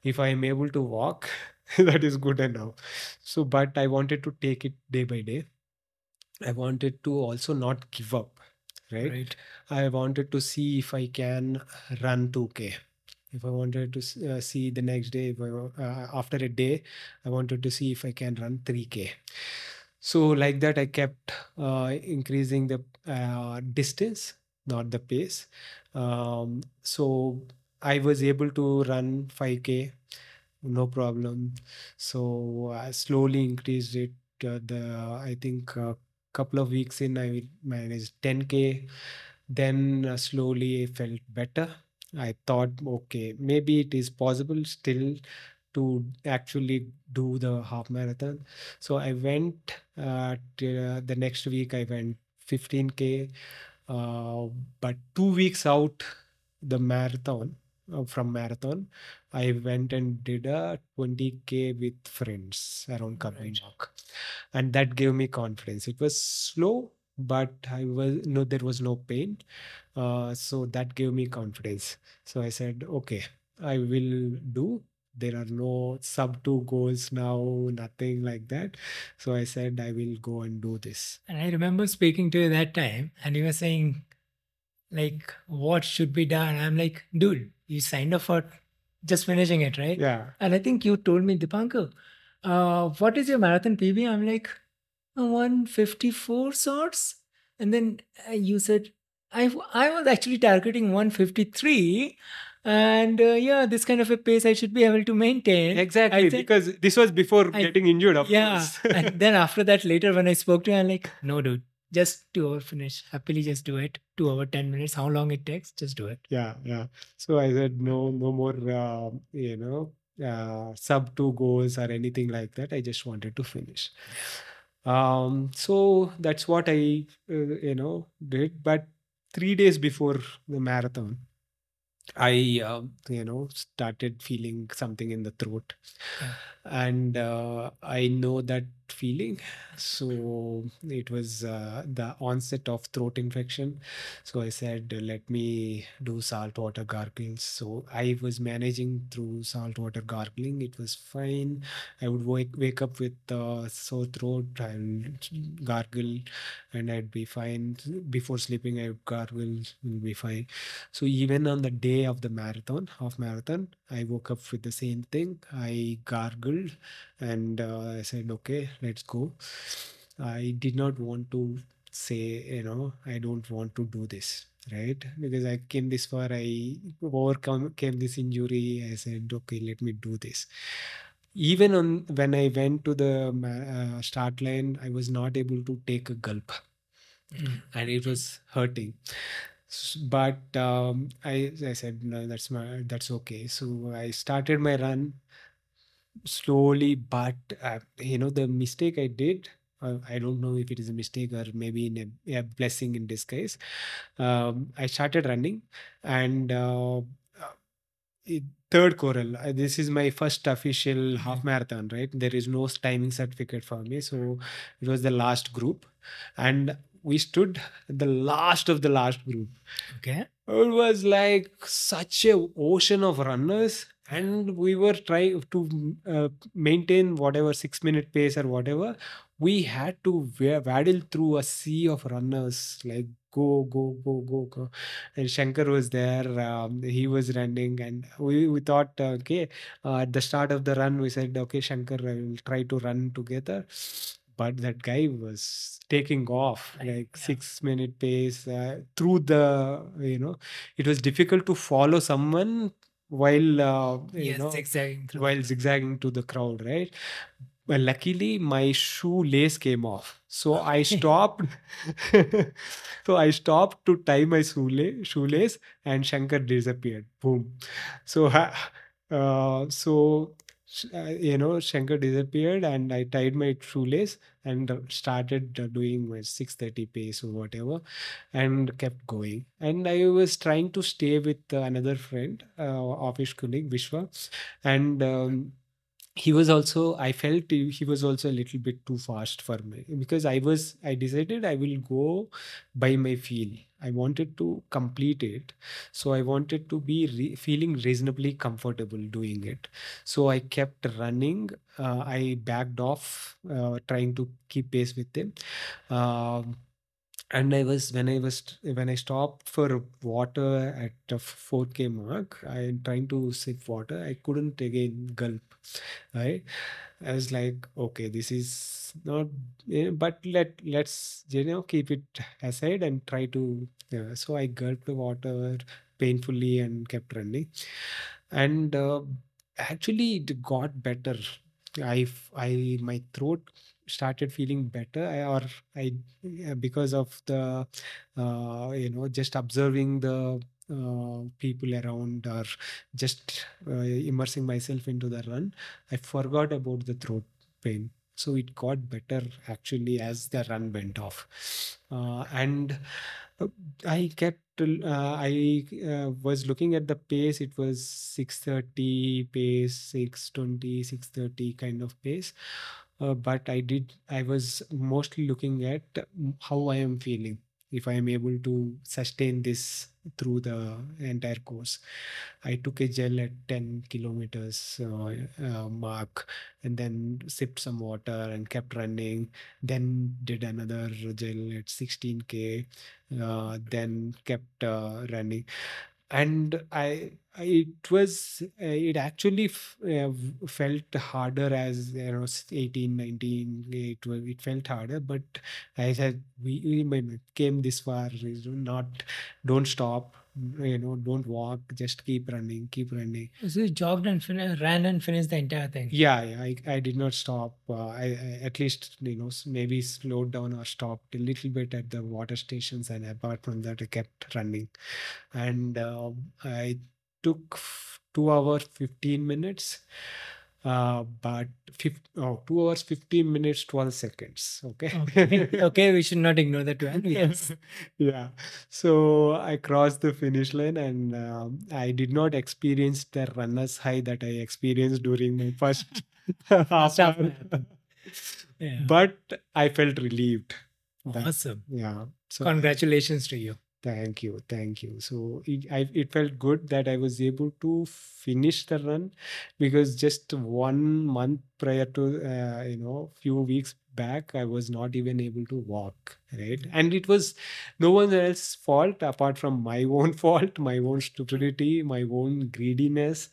If i am able to walk that is good enough so but i wanted to take it day by day. I wanted to also not give up right? Right. I wanted to see if I can run 2K. If I wanted to uh, see the next day, I, uh, after a day, I wanted to see if I can run 3K. So, like that, I kept uh, increasing the uh, distance, not the pace. Um, so, I was able to run 5K, no problem. So, I slowly increased it. Uh, the I think a couple of weeks in, I managed 10K then uh, slowly I felt better i thought okay maybe it is possible still to actually do the half marathon. So I went uh, to, the next week. I went 15k, uh, but two weeks out the marathon uh, from marathon, I went and did a 20k with friends around Right. and that gave me confidence. It was slow, but I was no, there was no pain, uh, so that gave me confidence. So I said, okay, I will do. There are no sub two goals now, nothing like that. So I said, I will go and do this. And I remember speaking to you that time, and you were saying, like, what should be done? I'm like, dude, you signed up for just finishing it, right? Yeah. And I think you told me, Dipankar, uh, what is your marathon PB? I'm like, "Uh, 154 sorts. And then uh, you said, i i was actually targeting 153. And uh, yeah, this kind of a pace I should be able to maintain. Exactly, because this was before I- getting injured, of yeah. course. and then after that, later when I spoke to you, I'm like, no, dude, just two hour finish. Happily just do it. Two hour, 10 minutes. How long it takes, just do it. yeah, yeah. So I said no, no more, uh, you know, uh, sub two goals or anything like that. I just wanted to finish. Um, so that's what I, uh, you know, did. But three days before the marathon, I, um, you know, started feeling something in the throat, Yeah. And uh, I know that feeling. So it was uh, the onset of throat infection. So I said, let me do saltwater gargles. So I was managing through saltwater gargling. It was fine. I would wake, wake up with uh, sore throat and gargle, and I'd be fine. Before sleeping, I would gargle, and be fine. So even on the day of the marathon, half marathon, I woke up with the same thing. I gargled and uh, I said, okay, let's go. I did not want to say, you know, I don't want to do this, right? Because I came this far, I overcome came this injury. I said, okay, let me do this. Even on when I went to the uh, start line, I was not able to take a gulp and it was hurting but um, I, I said no that's my that's okay so i started my run slowly but uh, you know the mistake i did uh, i don't know if it is a mistake or maybe in a, a blessing in disguise um, i started running and uh, uh, third choral uh, this is my first official half marathon right? There is no timing certificate for me so it was the last group and we stood the last of the last group. Okay. it was like such a ocean of runners and we were trying to uh, maintain whatever six minute pace or whatever. We had to waddle through a sea of runners like go go go go go. And shankar was there um, he was running. And we, we thought uh, okay uh, at the start of the run we said okay shankar i will try to run together. But that guy was taking off like yeah. six minute pace uh, through the you know it was difficult to follow someone while uh, you Yes, know zigzagging through. while zigzagging to the crowd right? Well luckily my shoelace came off. So i stopped so i stopped to tie my shoelace, shoelace and shankar disappeared. Boom. So uh, so uh, you know shankar disappeared and i tied my shoelace and uh, started uh, doing my 630 pace or whatever and kept going. And i was trying to stay with another friend uh, office colleague vishwa. And um, he was also i felt he was also a little bit too fast for me because i was i decided i will go by my feel. I wanted to complete it. So i wanted to be re- feeling reasonably comfortable doing it. So i kept running. Uh, i backed off uh, trying to keep pace with him. Um, and i was when i was when i stopped for water at the 4k mark I'm trying to sip water i couldn't again gulp right? I was like okay this is not but let let's you know keep it aside and try to yeah. so i gulped the water painfully and kept running. And uh, actually it got better. I I my throat started feeling better I, or i because of the uh, you know just observing the uh, people around or just uh, immersing myself into the run, I forgot about the throat pain. So it got better actually as the run went off. Uh, and uh, I kept, uh, I uh, was looking at the pace. It was 630 pace, 620, 630 kind of pace. Uh, but I did, I was mostly looking at how I am feeling if I am able to sustain this through the entire course. I took a gel at 10 kilometers uh, uh, mark and then sipped some water and kept running. Then did another gel at 16k. Uh, then kept uh, running and I, it was uh, it actually f- uh, felt harder as you know s- 18 19 it, wa- it felt harder. But i said we, we came this far not don't stop you know don't walk just keep running keep running. So you jogged and fin- ran and finished the entire thing. yeah, yeah I, I did not stop. Uh, I, I at least you know maybe slowed down or stopped a little bit at the water stations and apart from that i kept running. And um i took f- 2 hours 15 minutes uh, but fif- oh, 2 hours 15 minutes 12 seconds okay Okay. okay, we should not ignore that one. Yes. yeah so i crossed the finish line and um, i did not experience the runner's high that i experienced during my first half marathon. Yeah. but i felt relieved that- awesome. yeah so Congratulations to you. Thank you, thank you. So it, I, it felt good that I was able to finish the run because just one month prior to uh, you know few weeks back I was not even able to walk right and it was no one else's fault apart from my own fault my own stupidity my own greediness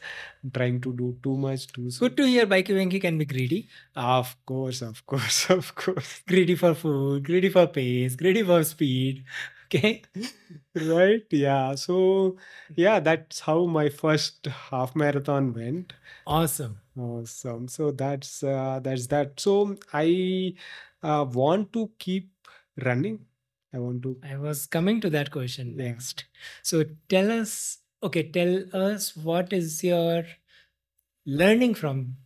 trying to do too much too soon. Good to hear BikeyVenky can be greedy. of course of course of course Greedy for food, greedy for pace, greedy for speed. Okay. right yeah so yeah that's how my first half marathon went Awesome. awesome so that's uh, that's that so i uh, want to keep running i want to I was coming to that question Yeah. next. So tell us, okay, tell us what is your learning from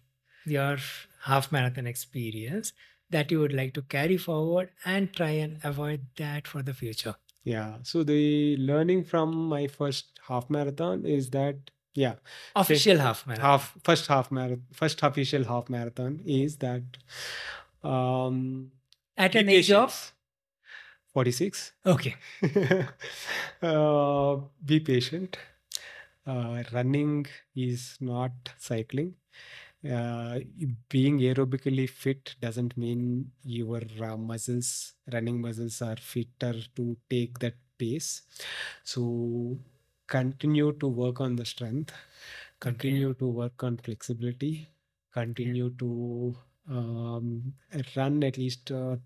your half marathon experience that you would like to carry forward and try and avoid that for the future. Yeah so the learning from my first half marathon is that yeah Official half marathon. half first half marathon first official half marathon is that um At an age of 46 okay. uh, be patient. Uh, running is not cycling. Uh, being aerobically fit doesn't mean your uh, muscles, running muscles, are fitter to take that pace. So continue to work on the strength. Continue to work on flexibility. Continue to um, run at least a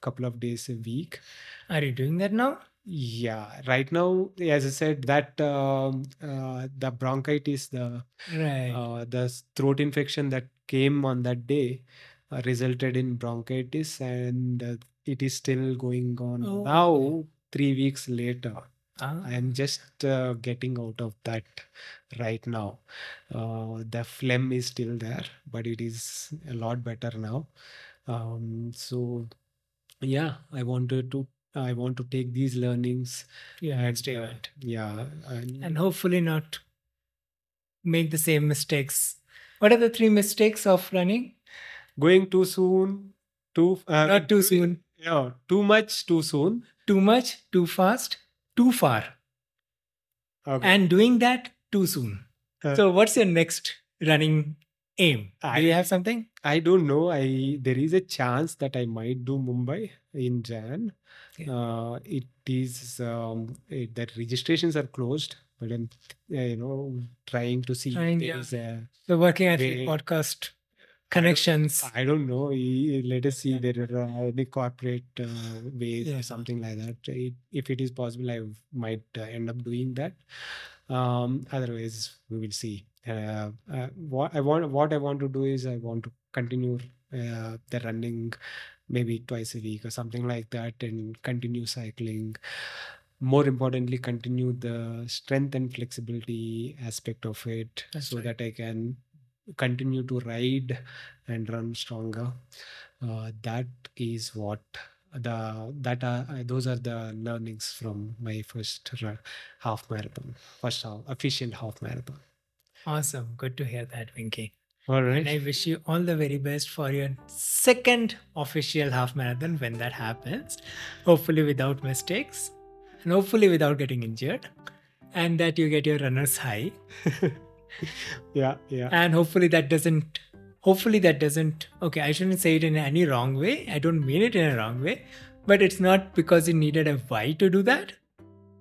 couple of days a week. Are you doing that now? Yeah, right now, as I said, that um, uh, the bronchitis, the Right. uh, the throat infection that came on that day uh, resulted in bronchitis, and uh, it is still going on Oh, now. Three weeks later, Ah, I am just uh, getting out of that right now. Uh, the phlegm is still there, but it is a lot better now. Um, so, yeah, I wanted to. I want to take these learnings yeah, and next uh, event. yeah, and, And hopefully not make the same mistakes. What are the three mistakes of running? going too soon, too uh, Not too too- soon, Yeah, too much too soon. too much, too fast, too far. Okay. And doing that too soon. Uh, So what's your next running aim? I- Do you have something? I don't know. I there is a chance that I might do Mumbai in Jan. Okay. Uh, it is um, it, that registrations are closed, but I'm uh, you know trying to see Trying, there yeah. is a The Working at Wait. podcast connections. I don't know. e- Let us see there are uh, any corporate uh, ways Yeah. or something like that. It, if it is possible, I might uh, end up doing that. Um, otherwise, we will see. Uh, uh, what I want, what I want to do is, I want to continue uh, the running, maybe twice a week or something like that, and continue cycling. more importantly continue the strength and flexibility aspect of it That's so right. that i can continue to ride and run stronger uh, that is what the that are uh, those are the learnings from my first half marathon first half, official half marathon Awesome. Good to hear that, Venky. All And I wish you all the very best for your second official half marathon when that happens. Hopefully, without mistakes and hopefully without getting injured. And that you get your runner's high. yeah yeah And hopefully, that doesn't. Hopefully, that doesn't. Okay, I shouldn't say it in any wrong way. I don't mean it in a wrong way. But it's not because you needed a why to do that.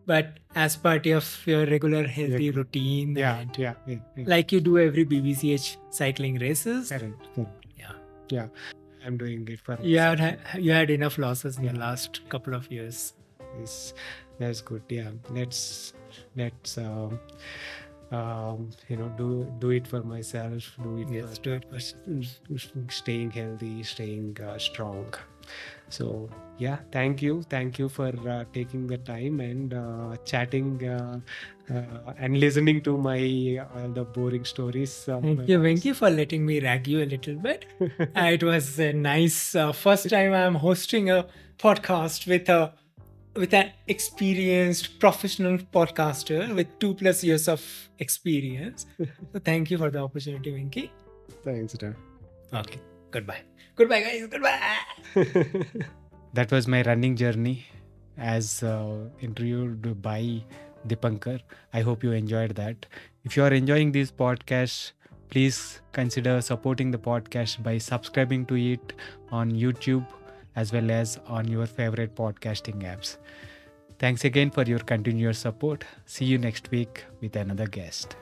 But as part of your regular healthy routine. yeah yeah, yeah, yeah. Like you do every BBCH cycling races. Correct, correct. Yeah. yeah i'm doing it for You had you had enough losses in the last couple of years. Yes, that's good. Yeah, let's let's um, um, you know do do it for myself. Do it. Yes, for, do it for staying healthy, staying uh, strong. So yeah, thank you, thank you for uh, taking the time and uh, chatting uh, uh, and listening to my all the boring stories. Uh, Thank you, Venky, for letting me rag you a little bit. Uh, it was a nice uh, first time I'm hosting a podcast with a with an experienced professional podcaster with two plus years of experience. So thank you for the opportunity, Venky. Thanks, Dan. Okay, goodbye. Goodbye, guys. Goodbye. that was my running journey as uh, interviewed by Dipankar. I hope you enjoyed that. If you are enjoying this podcast, please consider supporting the podcast by subscribing to it on YouTube as well as on your favorite podcasting apps. Thanks again for your continuous support. See you next week with another guest.